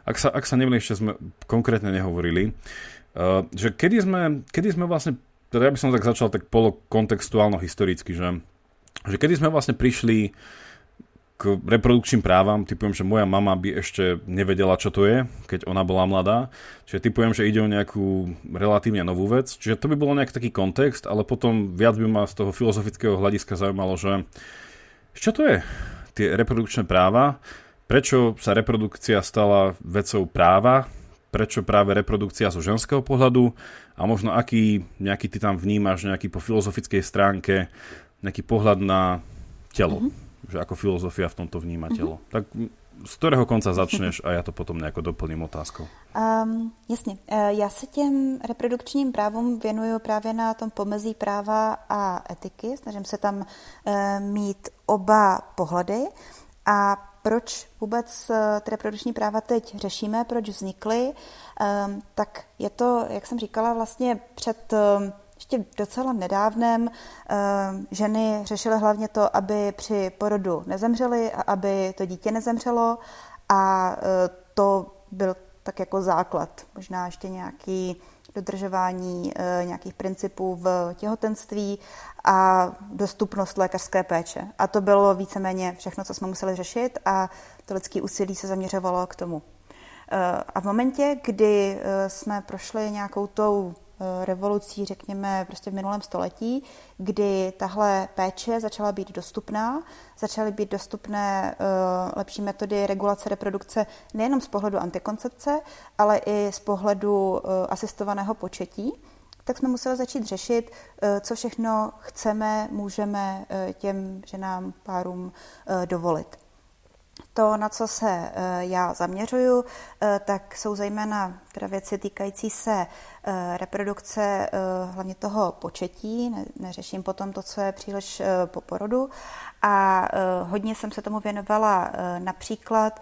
ak sa, ak sa neviem, ešte sme konkrétne nehovorili, že kedy sme, kedy sme vlastne, teda ja by som tak začal tak polokontextuálno historicky, že, že kedy sme vlastne prišli k reprodukčným právam, typujem, že moja mama by ešte nevedela, čo to je, keď ona bola mladá. Čiže typujem, že ide o nejakú relatívne novú vec. Čiže to by bolo nejaký taký kontext, ale potom viac by ma z toho filozofického hľadiska zaujímalo, že čo to je? Tie reprodukčné práva, prečo sa reprodukcia stala vecou práva, prečo práve reprodukcia zo ženského pohľadu a možno aký nejaký ty tam vnímaš, nejaký po filozofickej stránke, nejaký pohľad na telo. Mm-hmm že ako filozofia v tomto vníma telo. Mm-hmm. Tak z kterého konca začneš a já to potom nějak doplním otázkou. Um, jasně. E, já se těm reprodukčním právům věnuju právě na tom pomezí práva a etiky. Snažím se tam uh, mít oba pohledy. A proč vůbec e, ty reprodukční práva teď řešíme, proč vznikly, tak je to, jak jsem říkala, vlastně před ještě docela nedávnem eh, ženy řešily hlavně to, aby při porodu nezemřely a aby to dítě nezemřelo a eh, to byl tak jako základ. Možná ještě nějaký dodržování eh, nějakých principů v těhotenství a dostupnost lékařské péče. A to bylo víceméně všechno, co jsme museli řešit a to lidské úsilí se zaměřovalo k tomu. A v momentě, kdy jsme prošli nějakou tou revolucí, řekněme, prostě v minulém století, kdy tahle péče začala být dostupná, začaly být dostupné uh, lepší metody regulace reprodukce nejenom z pohledu antikoncepce, ale i z pohledu uh, asistovaného početí, tak jsme museli začít řešit, co všechno chceme, můžeme těm ženám, párům dovolit. To, na co se já zaměřuju, tak jsou zejména teda věci týkající se Eh, reprodukce eh, hlavně toho početí, neřeším potom to, co je příliš eh, po porodu. A hodně jsem se tomu věnovala například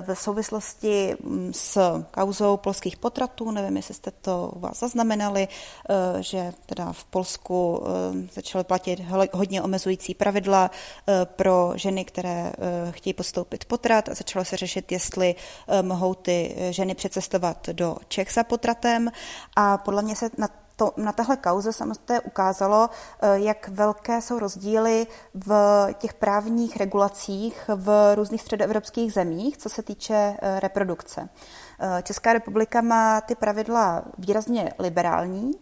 v souvislosti mm, s kauzou polských potratů. Nevím, jestli jste to u vás zaznamenali, že teda v Polsku začaly platit hodně omezující pravidla pro ženy, které chtějí postoupit potrat a začalo se řešit, jestli mohou ty ženy přecestovat do Čech za potratem a podle mě se na to, na téhle kauze samozřejmě ukázalo, eh, jak velké jsou rozdíly v těch právních regulacích v různých středoevropských zemích, co se týče eh, reprodukce. Eh, Česká republika má ty pravidla výrazně liberální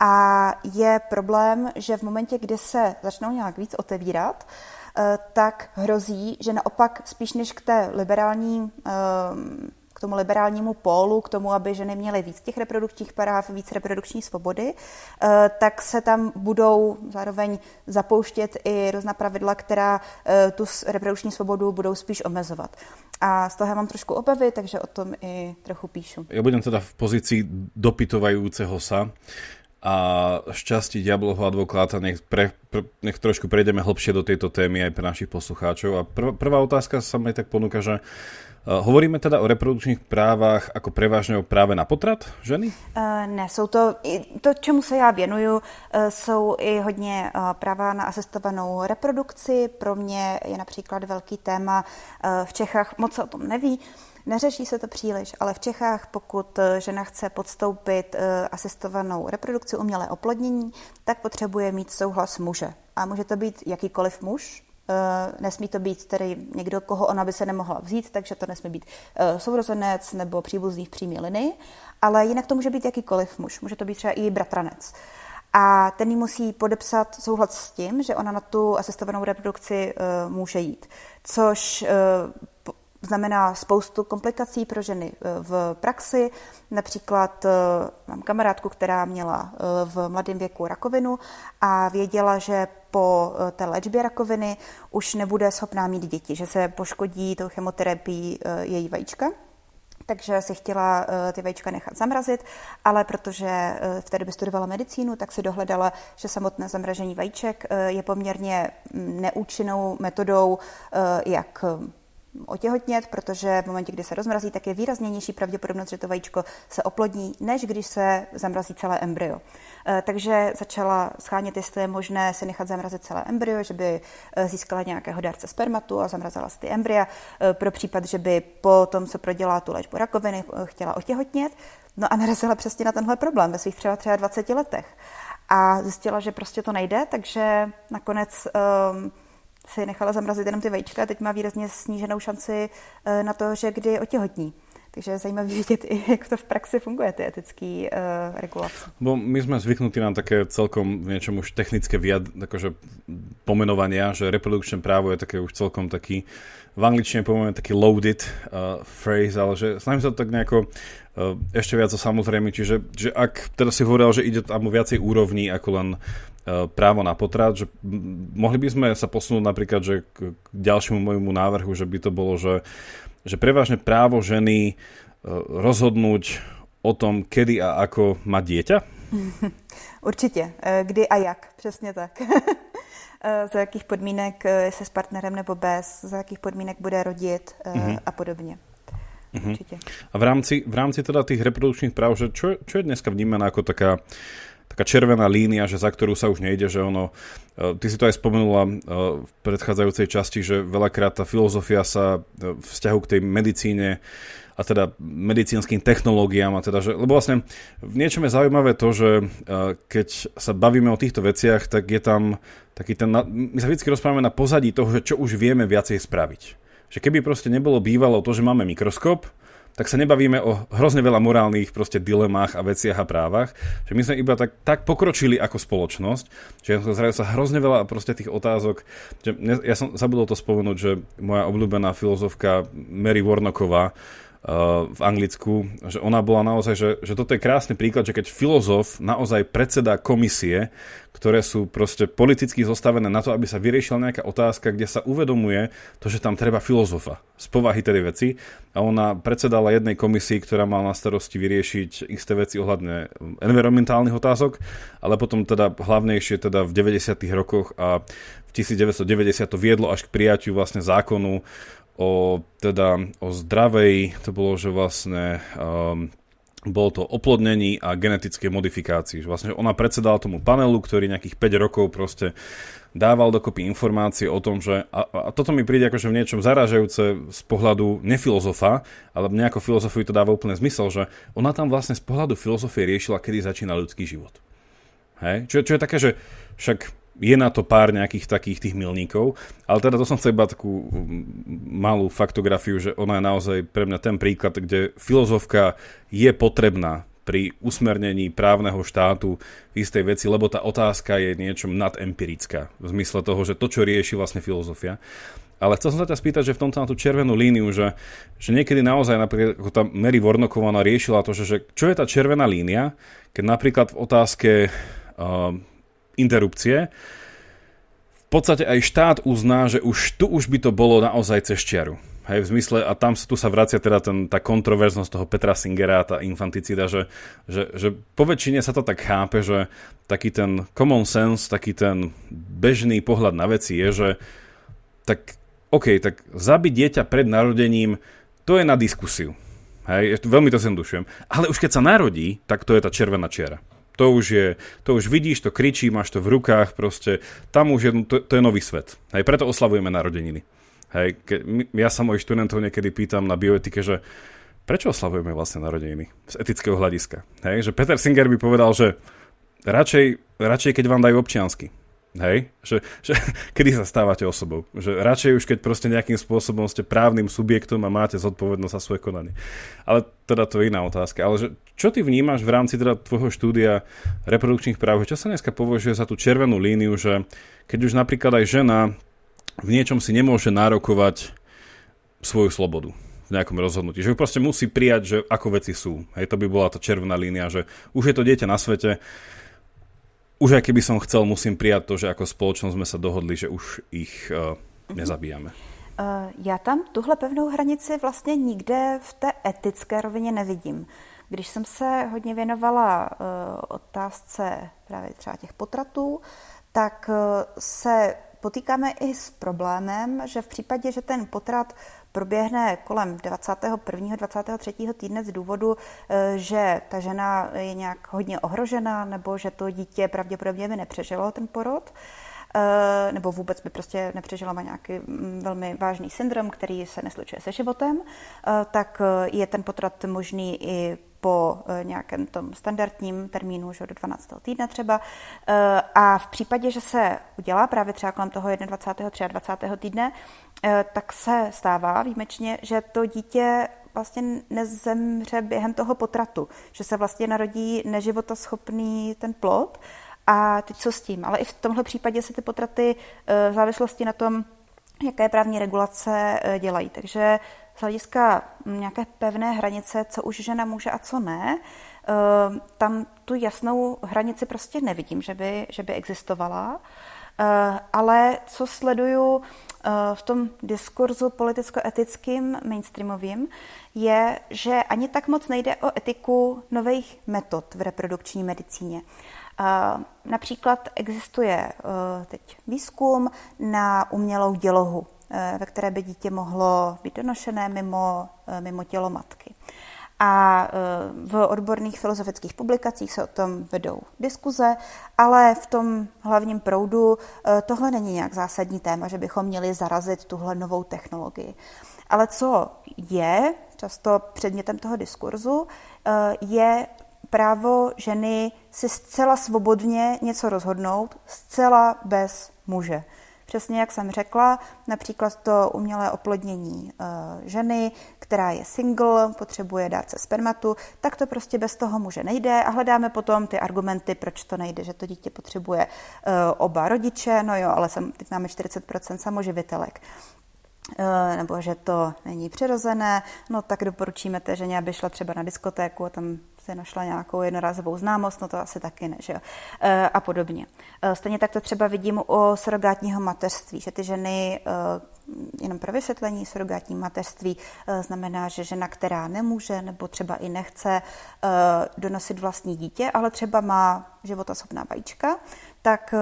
a je problém, že v momentě, kdy se začnou nějak víc otevírat, tak hrozí, že naopak spíš než k té liberální k tomu liberálnímu pólu, k tomu, aby ženy měly víc těch reprodukčních práv, víc reprodukční svobody, eh, tak se tam budou zároveň zapouštět i různá pravidla, která eh, tu reprodukční svobodu budou spíš omezovat. A z toho mám trošku obavy, takže o tom i trochu píšu. Já budem teda v pozici dopytovajúceho sa a šťastí diabloho advokáta, nech, pre, pre, nech trošku prejdeme hlbšie do tejto témy aj pre našich poslucháčov. A prv, prvá otázka sa mi tak ponúka, že Eh, hovoríme teda o reprodukčních právách jako prevážně o práve na potrat ženy? Uh, ne, jsou to, to, čemu se já věnuju, uh, jsou i hodně práva na asistovanou reprodukci. Pro mě je například velký téma v Čechách, moc se o tom neví, Neřeší se to příliš, ale v Čechách, pokud žena chce podstoupit asistovanou reprodukci, umělé oplodnění, tak potřebuje mít souhlas muže. A může to být jakýkoliv muž, Nesmí to být tedy někdo, koho ona by se nemohla vzít, takže to nesmí být sourozenec nebo příbuzný v přímé linii, ale jinak to může být jakýkoliv muž, může to být třeba i bratranec. A ten jí musí podepsat souhlas s tím, že ona na tu asistovanou reprodukci uh, může jít. Což znamená spoustu komplikací pro ženy v praxi. Například mám kamarádku, která měla v mladém věku rakovinu a věděla, že po té léčbě rakoviny už nebude schopná mít děti, že se poškodí tou chemoterapií její vajíčka takže si chtěla eh, ty vajíčka nechat zamrazit, ale protože eh, v té době studovala medicínu, tak si dohledala, že samotné zamražení vajíček eh, je poměrně mm, neúčinnou metodou, jak otěhotnět, protože v momentě, kdy se rozmrazí, tak je výrazně nižší pravděpodobnost, že to vajíčko se oplodní, než když se zamrazí celé embryo. Eh, takže začala schánět, jestli je možné si nechat zamrazit celé embryo, že by eh, získala nějakého dárce spermatu a zamrazila si ty embrya eh, pro případ, že by po tom, co prodělá tu léčbu rakoviny, chtěla otěhotnět. No a narazila přesně na tenhle problém ve svých třeba 23 letech. A zjistila, že prostě to nejde, takže nakonec um, si nechala zamrazit jenom ty vajíčka a teď má výrazně sníženou šanci uh, na to, že kdy otěhotní. Takže je zajímavé vidět jak to v praxi funguje, ty etické uh, regulace. Bo my sme zvyknutí na také celkom v niečom už technické vyjad, akože pomenovania, že reprodukčné právo je také už celkom taký, v angličtine povieme taký loaded uh, phrase, ale že snažím sa to tak nejako uh, ešte viac samozrejme, čiže že ak teda si hovoril, že ide tam o viacej úrovní ako len právo na potrat, že mohli by sme sa posunúť napríklad že k ďalšiemu môjmu návrhu, že by to bolo, že že prevažne právo ženy e, rozhodnúť o tom, kedy a ako má dieťa? Určitě. E, kdy a jak, přesně tak. Za jakých podmínek se s partnerem nebo bez, za jakých podmínek bude rodit uh-huh. a podobně. Uh-huh. Určitě. A v rámci, v rámci teda tých reprodukčných práv, že čo, čo je dneska vnímané ako taká taká červená línia, že za ktorú sa už nejde, že ono, e, ty si to aj spomenula e, v predchádzajúcej časti, že veľakrát tá filozofia sa e, vzťahu k tej medicíne a teda medicínskym technológiám a teda, že, lebo vlastne v niečom je zaujímavé to, že keď sa bavíme o týchto veciach, tak je tam taký ten, my sa vždy rozprávame na pozadí toho, že čo už vieme viacej spraviť. Že keby proste nebolo bývalo to, že máme mikroskop, tak sa nebavíme o hrozne veľa morálnych proste dilemách a veciach a právach, že my sme iba tak, tak pokročili ako spoločnosť, že zrazu sa hrozne veľa proste tých otázok, že ja som zabudol to spomenúť, že moja obľúbená filozofka Mary Warnocková v Anglicku, že ona bola naozaj, že, že toto je krásny príklad, že keď filozof naozaj predseda komisie, ktoré sú proste politicky zostavené na to, aby sa vyriešila nejaká otázka, kde sa uvedomuje to, že tam treba filozofa z povahy tedy veci a ona predsedala jednej komisii, ktorá mala na starosti vyriešiť isté veci ohľadne environmentálnych otázok, ale potom teda hlavnejšie teda v 90. rokoch a v 1990 to viedlo až k prijatiu vlastne zákonu o, teda, o zdravej, to bolo, že vlastne um, bolo to oplodnení a genetické modifikácii. Že vlastne ona predsedala tomu panelu, ktorý nejakých 5 rokov proste dával dokopy informácie o tom, že a, a toto mi príde akože v niečom zaražajúce z pohľadu nefilozofa, ale nejako filozofii to dáva úplne zmysel, že ona tam vlastne z pohľadu filozofie riešila, kedy začína ľudský život. Hej? Čo, čo je také, že však je na to pár nejakých takých tých milníkov, ale teda to som chcel iba takú malú faktografiu, že ona je naozaj pre mňa ten príklad, kde filozofka je potrebná pri usmernení právneho štátu v istej veci, lebo tá otázka je niečom nadempirická, v zmysle toho, že to, čo rieši vlastne filozofia. Ale chcel som sa ťa spýtať, že v tomto na tú červenú líniu, že, že niekedy naozaj, napríklad, ako tá Mary Vornoková riešila to, že, že čo je tá červená línia, keď napríklad v otázke uh, interrupcie, v podstate aj štát uzná, že už tu už by to bolo naozaj cez čiaru. Hej, v zmysle, a tam tu sa vracia teda ten, tá kontroverznosť toho Petra Singera, tá infanticida, že, že, že po väčšine sa to tak chápe, že taký ten common sense, taký ten bežný pohľad na veci je, že tak OK, tak zabiť dieťa pred narodením, to je na diskusiu. Hej, veľmi to zjednodušujem. Ale už keď sa narodí, tak to je tá červená čiara. To už je, to už vidíš, to kričí, máš to v rukách, proste, tam už je, to, to je nový svet. Hej, preto oslavujeme narodeniny. Hej, ke, ja sa mojich študentov niekedy pýtam na bioetike, že prečo oslavujeme vlastne narodeniny z etického hľadiska. Hej, že Peter Singer by povedal, že radšej, radšej keď vám dajú občiansky. Hej? Že, že, kedy sa stávate osobou? Že radšej už, keď proste nejakým spôsobom ste právnym subjektom a máte zodpovednosť za svoje konanie. Ale teda to je iná otázka. Ale že, čo ty vnímaš v rámci teda tvojho štúdia reprodukčných práv? Čo sa dneska považuje za tú červenú líniu, že keď už napríklad aj žena v niečom si nemôže nárokovať svoju slobodu v nejakom rozhodnutí. Že proste musí prijať, že ako veci sú. Hej, to by bola tá červená línia, že už je to dieťa na svete, už aj keby som chcel, musím prijať to, že ako spoločnosť sme sa dohodli, že už ich uh, nezabíjame. Uh, já tam tuhle pevnou hranici vlastně nikde v té etické rovině nevidím. Když jsem se hodně věnovala uh, otázce právě třeba těch potratů, tak uh, se potýkáme i s problémem, že v případě, že ten potrat proběhne kolem 21. 23. týdne z důvodu, eh, že ta žena je nějak hodně ohrožena nebo že to dítě pravděpodobně by nepřežilo ten porod, eh, nebo vůbec by prostě nepřežilo má nějaký mm, velmi vážný syndrom, který se neslučuje se životem, eh, tak je ten potrat možný i po nějakém tom standardním termínu, že do 12. týdne třeba. A v případě, že se udělá právě třeba kolem toho 21. 23. týdne, Eh, tak se stává výjimečně, že to dítě vlastně nezemře během toho potratu, že se vlastně narodí neživotoschopný ten plod a teď co s tím. Ale i v tomhle případě se ty potraty eh, v závislosti na tom, jaké právní regulace eh, dělají. Takže z hlediska nějaké pevné hranice, co už žena může a co ne, tam tu jasnou hranici prostě nevidím, že by, že by existovala. Ale co sleduju Eh, v tom diskurzu politicko-etickým mainstreamovým je, že ani tak moc nejde o etiku nových metod v reprodukční medicíně. Například existuje teď výzkum na umělou dělohu, ve které by dítě mohlo být donošené mimo, mimo tělo matky. A e, v odborných filozofických publikacích se o tom vedou diskuze, ale v tom hlavním proudu e, tohle není nějak zásadní téma, že bychom měli zarazit tuhle novou technologii. Ale co je často předmětem toho diskurzu, je právo ženy si zcela svobodně něco rozhodnout, zcela bez muže. Přesně jak jsem řekla, například to umělé oplodnění eh, ženy, která je single, potřebuje dárce spermatu, tak to prostě bez toho muže nejde a hledáme potom ty argumenty, proč to nejde, že to dítě potřebuje eh, oba rodiče, no jo, ale teď máme 40% samoživitelek. Eh, nebo že to není přirozené, no tak doporučíme té ženě, aby šla třeba na diskotéku a tam si našla nějakou jednorázovou známost, no to asi taky ne, že jo? E, a podobně. E, stejně tak to třeba vidím u surrogátního mateřství, že ty ženy, e, jenom pro vysvětlení, surrogátní mateřství znamená, že žena, která nemůže nebo třeba i nechce donosit vlastní dítě, ale třeba má životoschopná vajíčka, tak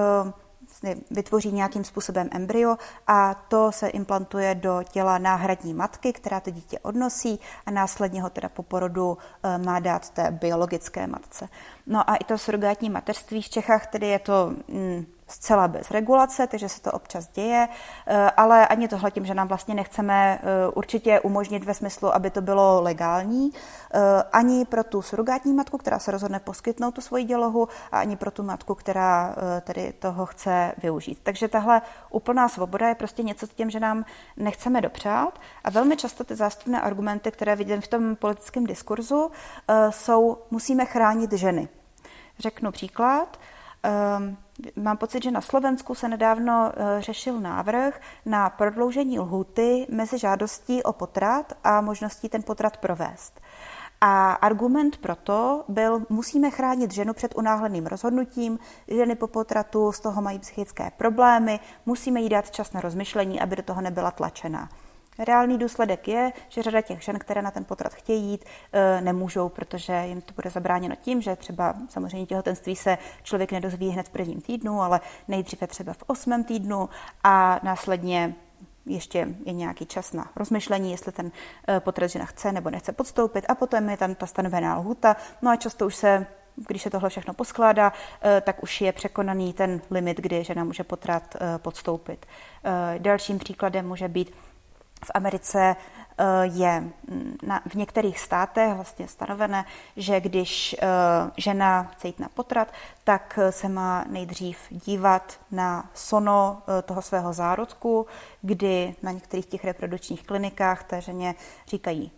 vytvoří nějakým způsobem embryo a to se implantuje do těla náhradní matky, která to dítě odnosí a následně ho teda po porodu eh, má dát té biologické matce. No a i to surrogátní mateřství v Čechách, tedy je to mm, zcela bez regulace, takže se to občas děje, eh, ale ani tohle tím, že nám vlastně nechceme eh, určitě umožnit ve smyslu, aby to bylo legální, eh, ani pro tu surrogátní matku, která se rozhodne poskytnout tu svoji dělohu, a ani pro tu matku, která tedy toho chce využít. Takže tahle úplná svoboda je prostě něco tím, že nám nechceme dopřát a velmi často ty zástupné argumenty, které vidím v tom politickém diskurzu, jsou musíme chránit ženy. Řeknu příklad. Um, Mám pocit, že na Slovensku se nedávno eh, řešil návrh na prodloužení lhuty mezi žádostí o potrat a možností ten potrat provést. A argument proto byl, musíme chránit ženu před unáhleným rozhodnutím, ženy po potratu z toho mají psychické problémy, musíme jí dát čas na rozmyšlení, aby do toho nebyla tlačená. Reálný důsledek je, že řada těch žen, které na ten potrat chtějí jít, eh, nemůžou, protože jim to bude zabráněno tím, že třeba samozřejmě těhotenství se člověk nedozví hned v prvním týdnu, ale nejdříve třeba v osmém týdnu a následně ještě je nějaký čas na rozmyšlení, jestli ten eh, potrat žena chce nebo nechce podstoupit a potom je tam ta stanovená lhuta. No a často už se když se tohle všechno poskládá, eh, tak už je překonaný ten limit, kdy žena může potrat podstoupit. Dalším příkladem může být v Americe eh, je mm, v některých státech vlastně stanovené, že když žena chce jít na potrat, tak se má nejdřív dívat na sono toho svého zárodku, kdy na některých těch reprodukčních klinikách té ženě říkají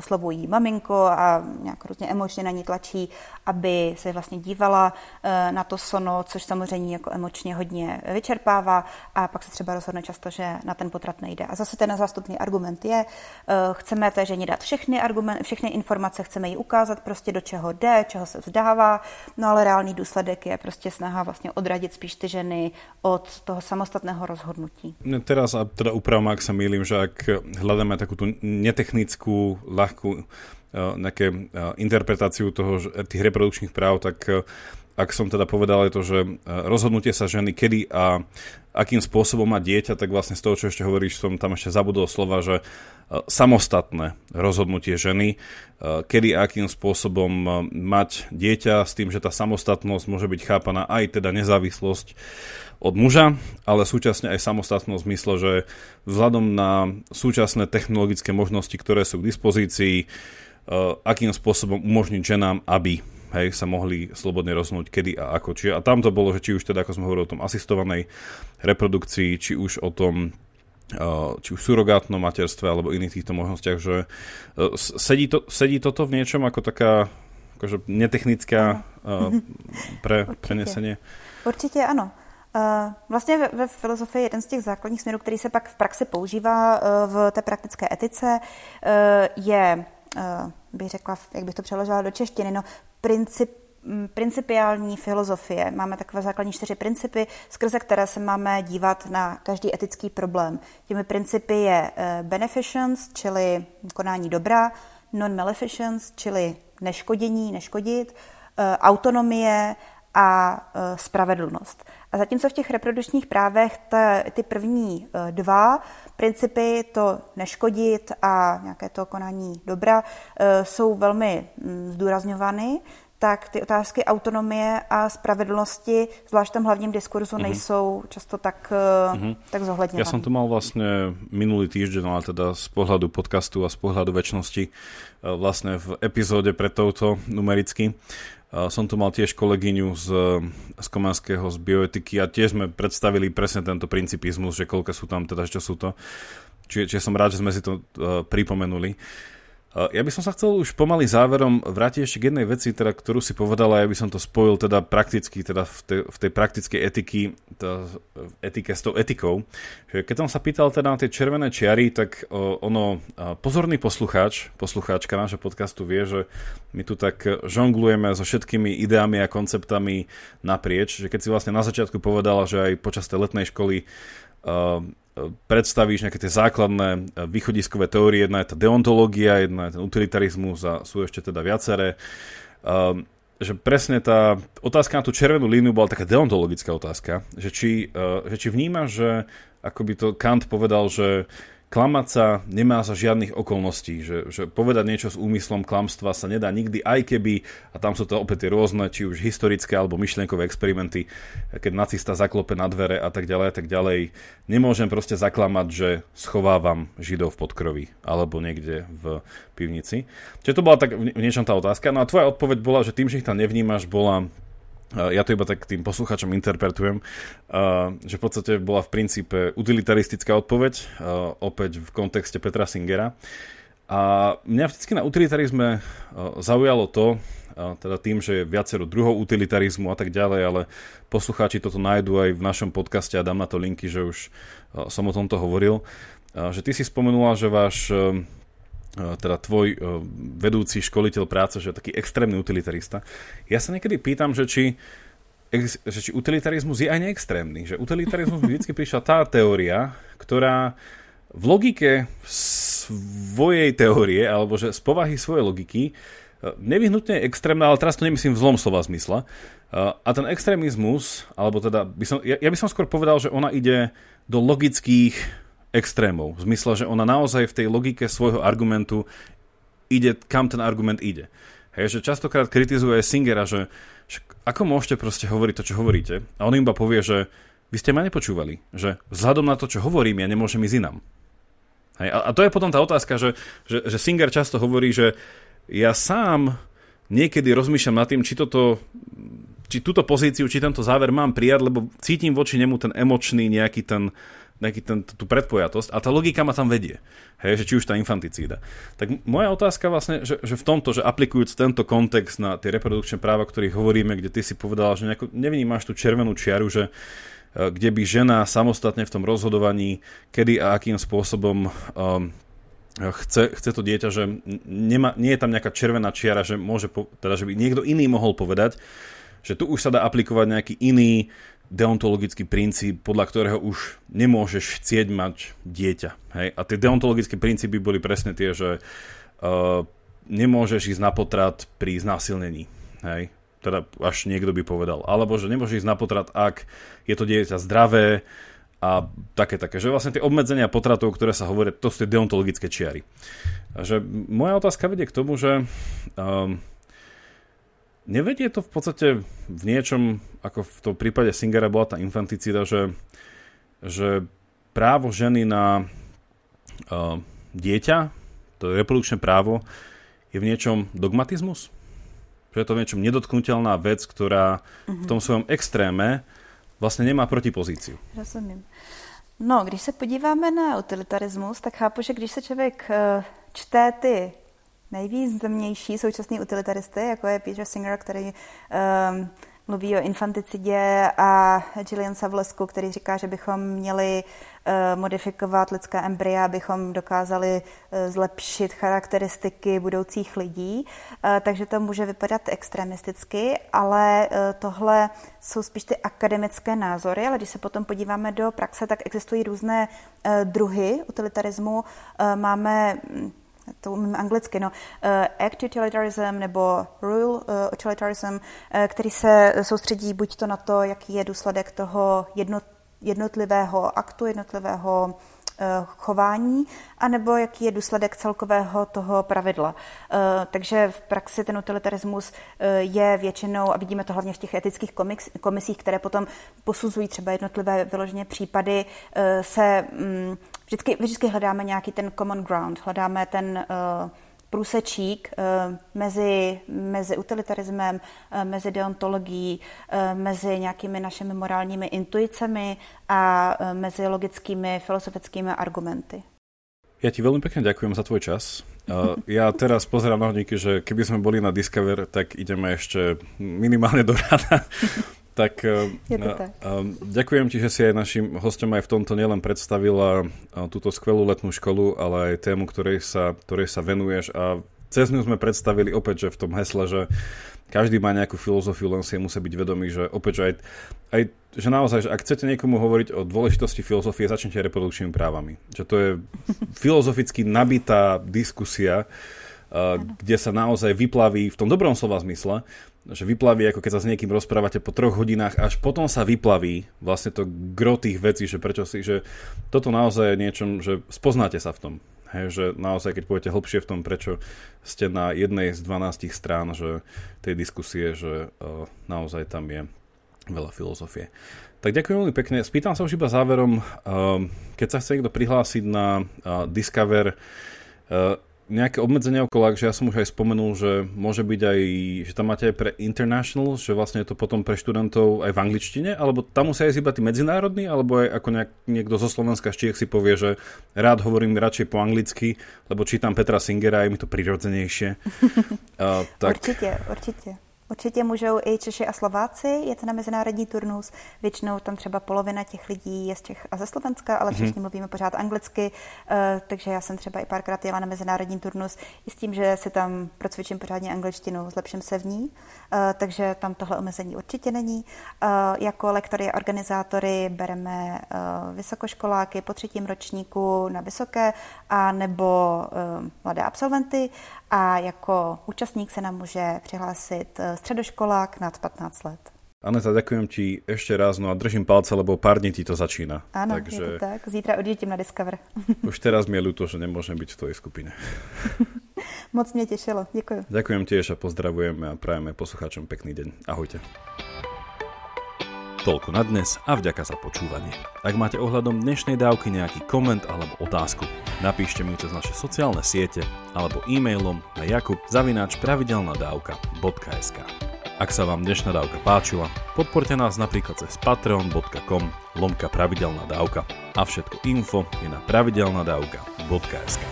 oslovují maminko a nějak různě emočně na ní tlačí, aby se vlastně dívala eh, na to sono, což samozřejmě jako emočně hodně vyčerpává a pak se třeba rozhodne často, že na ten potrat nejde. A zase ten zástupný argument je, eh, chceme té ženě dát všechny, argument, všechny informace, chceme jí ukázat prostě do čeho jde, čeho se vzdává, no ale reálný důsledek je prostě snaha vlastně odradit spíš ty ženy od toho samostatného rozhodnutí. Teraz a teda upravím, ak sa mýlim, že ak hľadáme takú tú netechnickú ľahkú eh, nejaké eh, interpretáciu toho, tých reprodukčných práv, tak eh, ak som teda povedal je to, že rozhodnutie sa ženy kedy a akým spôsobom má dieťa, tak vlastne z toho, čo ešte hovoríš, som tam ešte zabudol slova, že samostatné rozhodnutie ženy, kedy a akým spôsobom mať dieťa s tým, že tá samostatnosť môže byť chápaná aj teda nezávislosť od muža, ale súčasne aj samostatnosť v zmysle, že vzhľadom na súčasné technologické možnosti, ktoré sú k dispozícii, e, akým spôsobom umožniť ženám, aby hej, sa mohli slobodne rozhodnúť kedy a ako. Čiže, a tam to bolo, že či už teda, ako sme hovorili o tom asistovanej reprodukcii, či už o tom e, či už surogátnom materstve alebo iných týchto možnostiach, že e, sedí, to, sedí toto v niečom ako taká akože netechnická uh, pre prenesenie? Určitě ano. Eh, vlastně ve, ve filozofii jeden z těch základních směrů, který se pak v praxi používá eh, v té praktické etice, eh, je, bych řekla, jak bych to přeložila do češtiny, no, princip mm, principiální filozofie. Máme takové základní čtyři principy, skrze které se máme dívat na každý etický problém. Těmi principy je beneficence, čili konání dobra, non-maleficence, čili neškodění, neškodit, autonomie a spravedlnost. A zatímco v těch reprodukčních právech ta, ty první eh, dva principy, to neškodit a nějaké to konání dobra, eh, jsou velmi mm, zdůrazňovány, tak ty otázky autonomie a spravedlnosti, zvlášť v tom hlavním diskurzu, mm-hmm. nejsou často tak, mm-hmm. tak zohledněné. Ja som to mal vlastne minulý týždeň, ale teda z pohľadu podcastu a z pohľadu väčšnosti vlastne v epizóde pre touto numericky som tu mal tiež kolegyňu z, z Komanského z bioetiky a tiež sme predstavili presne tento principizmus, že koľko sú tam, teda čo sú to. Čiže, čiže som rád, že sme si to uh, pripomenuli. Uh, ja by som sa chcel už pomaly záverom vrátiť ešte k jednej veci, teda, ktorú si povedala, ja by som to spojil teda prakticky, teda v, tej, v tej praktickej etiky, teda etike s tou etikou. Že keď som sa pýtal teda na tie červené čiary, tak o, ono, pozorný poslucháč, poslucháčka nášho podcastu vie, že my tu tak žonglujeme so všetkými ideami a konceptami naprieč, že keď si vlastne na začiatku povedala, že aj počas tej letnej školy predstavíš nejaké tie základné e, východiskové teórie, jedna je tá deontológia, jedna je ten utilitarizmus a sú ešte teda viaceré. Um, že presne tá otázka na tú červenú líniu bola taká deontologická otázka, že či, uh, že či vnímaš, že ako by to Kant povedal, že klamať sa nemá za žiadnych okolností, že, že povedať niečo s úmyslom klamstva sa nedá nikdy, aj keby, a tam sú to opäť tie rôzne, či už historické alebo myšlienkové experimenty, keď nacista zaklope na dvere a tak ďalej a tak ďalej. Nemôžem proste zaklamať, že schovávam Židov v podkrovi alebo niekde v pivnici. Čiže to bola tak v niečom tá otázka. No a tvoja odpoveď bola, že tým, že ich tam nevnímaš, bola ja to iba tak tým poslucháčom interpretujem, že v podstate bola v princípe utilitaristická odpoveď, opäť v kontexte Petra Singera. A mňa vždycky na utilitarizme zaujalo to, teda tým, že je viacero druhov utilitarizmu a tak ďalej, ale poslucháči toto nájdú aj v našom podcaste a dám na to linky, že už som o tomto hovoril, že ty si spomenula, že váš teda tvoj e, vedúci školiteľ práce, že je taký extrémny utilitarista. Ja sa niekedy pýtam, že či, že či utilitarizmus je aj neextrémny. Že utilitarizmus vždy prišla tá teória, ktorá v logike svojej teórie, alebo že z povahy svojej logiky, e, nevyhnutne je extrémna, ale teraz to nemyslím v zlom slova zmysle. A ten extrémizmus, alebo teda, by som, ja, ja by som skôr povedal, že ona ide do logických extrémov. V zmysle, že ona naozaj v tej logike svojho argumentu ide, kam ten argument ide. Hej, že častokrát kritizuje Singera, že, že ako môžete proste hovoriť to, čo hovoríte. A on im iba povie, že vy ste ma nepočúvali, že vzhľadom na to, čo hovorím, ja nemôžem ísť inám. Hej? A, a to je potom tá otázka, že, že, že Singer často hovorí, že ja sám niekedy rozmýšľam nad tým, či toto či túto pozíciu, či tento záver mám prijať, lebo cítim voči nemu ten emočný nejaký ten, nejaký ten, tú predpojatosť a tá logika ma tam vedie. Hej, že či už tá infanticída. Tak moja otázka vlastne, že, že v tomto, že aplikujúc tento kontext na tie reprodukčné práva, o ktorých hovoríme, kde ty si povedala, že nejako nevnímáš tú červenú čiaru, že e, kde by žena samostatne v tom rozhodovaní, kedy a akým spôsobom um, chce, chce to dieťa, že nema, nie je tam nejaká červená čiara, že môže, po, teda, že by niekto iný mohol povedať, že tu už sa dá aplikovať nejaký iný deontologický princíp, podľa ktorého už nemôžeš chcieť mať dieťa. Hej? A tie deontologické princípy boli presne tie, že uh, nemôžeš ísť na potrat pri znásilnení. Hej? Teda až niekto by povedal. Alebo že nemôžeš ísť na potrat, ak je to dieťa zdravé a také, také. Že vlastne tie obmedzenia potratov, ktoré sa hovoria, to sú tie deontologické čiary. A že moja otázka vedie k tomu, že um, nevedie to v podstate v niečom, ako v tom prípade Singera bola tá infanticida, že, že právo ženy na uh, dieťa, to je reprodukčné právo, je v niečom dogmatizmus? Že je to v niečom nedotknutelná vec, ktorá v tom svojom extréme vlastně nemá protipozíciu. Rozumím. No, když se podíváme na utilitarismus, tak chápu, že když se člověk uh, čte ty nejvýznamnější současný utilitaristy, jako je Peter Singer, který um, mluví o infanticidě a Gillian Savlesku, který říká, že bychom měli uh, modifikovat lidské embrya, abychom dokázali uh, zlepšit charakteristiky budoucích lidí. Uh, takže to může vypadat extremisticky, ale tohle jsou spíš ty akademické názory, ale když se potom podíváme do praxe, tak existují různé uh, druhy utilitarismu. Máme to umím anglicky, no, uh, act utilitarism nebo rule uh, utilitarism, uh, který se soustředí buď to na to, jaký je důsledek toho jednot, jednotlivého aktu, jednotlivého chování, anebo jaký je důsledek celkového toho pravidla. Takže v praxi ten utilitarismus je většinou, a vidíme to hlavně v těch etických komisích, které potom posuzují třeba jednotlivé vyloženě případy, se mm, vždycky, vždycky hledáme nějaký ten common ground, hledáme ten průsečík uh, mezi, mezi utilitarismem, uh, mezi deontologií, uh, mezi nějakými našimi morálními intuicemi a mezi logickými filozofickými argumenty. Ja ti veľmi pekne ďakujem za tvoj čas. Ja teraz pozerám na hodníky, že keby sme boli na Discover, tak ideme ešte minimálne do rána. Tak, to tak. ďakujem ti, že si aj našim hostom aj v tomto nielen predstavila túto skvelú letnú školu, ale aj tému, ktorej sa, ktorej sa venuješ a cez ňu sme predstavili opäť, že v tom hesle, že každý má nejakú filozofiu, len si musí byť vedomý, že opäť, že aj, aj že naozaj, že ak chcete niekomu hovoriť o dôležitosti filozofie, začnite reprodukčnými právami. Že to je filozoficky nabitá diskusia, kde sa naozaj vyplaví v tom dobrom slova zmysle že vyplaví, ako keď sa s niekým rozprávate po troch hodinách, až potom sa vyplaví vlastne to gro tých vecí, že prečo si, že toto naozaj je niečo, že spoznáte sa v tom. Hej, že naozaj, keď pôjdete hlbšie v tom, prečo ste na jednej z 12 strán že tej diskusie, že uh, naozaj tam je veľa filozofie. Tak ďakujem veľmi pekne. Spýtam sa už iba záverom, uh, keď sa chce niekto prihlásiť na uh, Discover, uh, nejaké obmedzenia okolo, že ja som už aj spomenul, že môže byť aj, že tam máte aj pre international, že vlastne je to potom pre študentov aj v angličtine, alebo tam musia aj iba tí medzinárodní, alebo aj ako nejak, niekto zo Slovenska z Čiech si povie, že rád hovorím radšej po anglicky, lebo čítam Petra Singera, je mi to prirodzenejšie. uh, tak... Určite, určite. Určitě můžou i Češi a Slováci jet na mezinárodní turnus. Většinou tam třeba polovina těch lidí je z Čech a ze Slovenska, ale všichni mm-hmm. mluvíme pořád anglicky, uh, takže já jsem třeba i párkrát jela na mezinárodní turnus i s tím, že si tam procvičím pořádně angličtinu, zlepším se v ní, uh, takže tam tohle omezení určitě není. Uh, jako lektory a organizátory bereme vysokoškoláky po třetím ročníku na vysoké a nebo mladé absolventy a jako účastník se nám může přihlásit eh, středoškolák nad 15 let. Aneta, ďakujem ti ešte raz, no a držím palce, lebo pár dní ti to začína. Áno, Takže... je to tak. Zítra odjetím na Discover. Už teraz mi je ľúto, že nemôžem byť v tvojej skupine. Moc mě těšilo, děkuji. Ďakujem tiež a pozdravujeme a prajeme poslucháčom pekný deň. Ahojte. Toľko na dnes a vďaka za počúvanie. Ak máte ohľadom dnešnej dávky nejaký koment alebo otázku, napíšte mi cez naše sociálne siete alebo e-mailom na jakub zavináč pravidelnadavka.sk Ak sa vám dnešná dávka páčila, podporte nás napríklad cez patreon.com lomka pravidelná dávka a všetko info je na pravidelnadavka.sk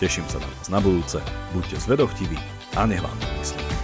Teším sa na vás na budúce, buďte zvedochtiví a nech vám to myslí.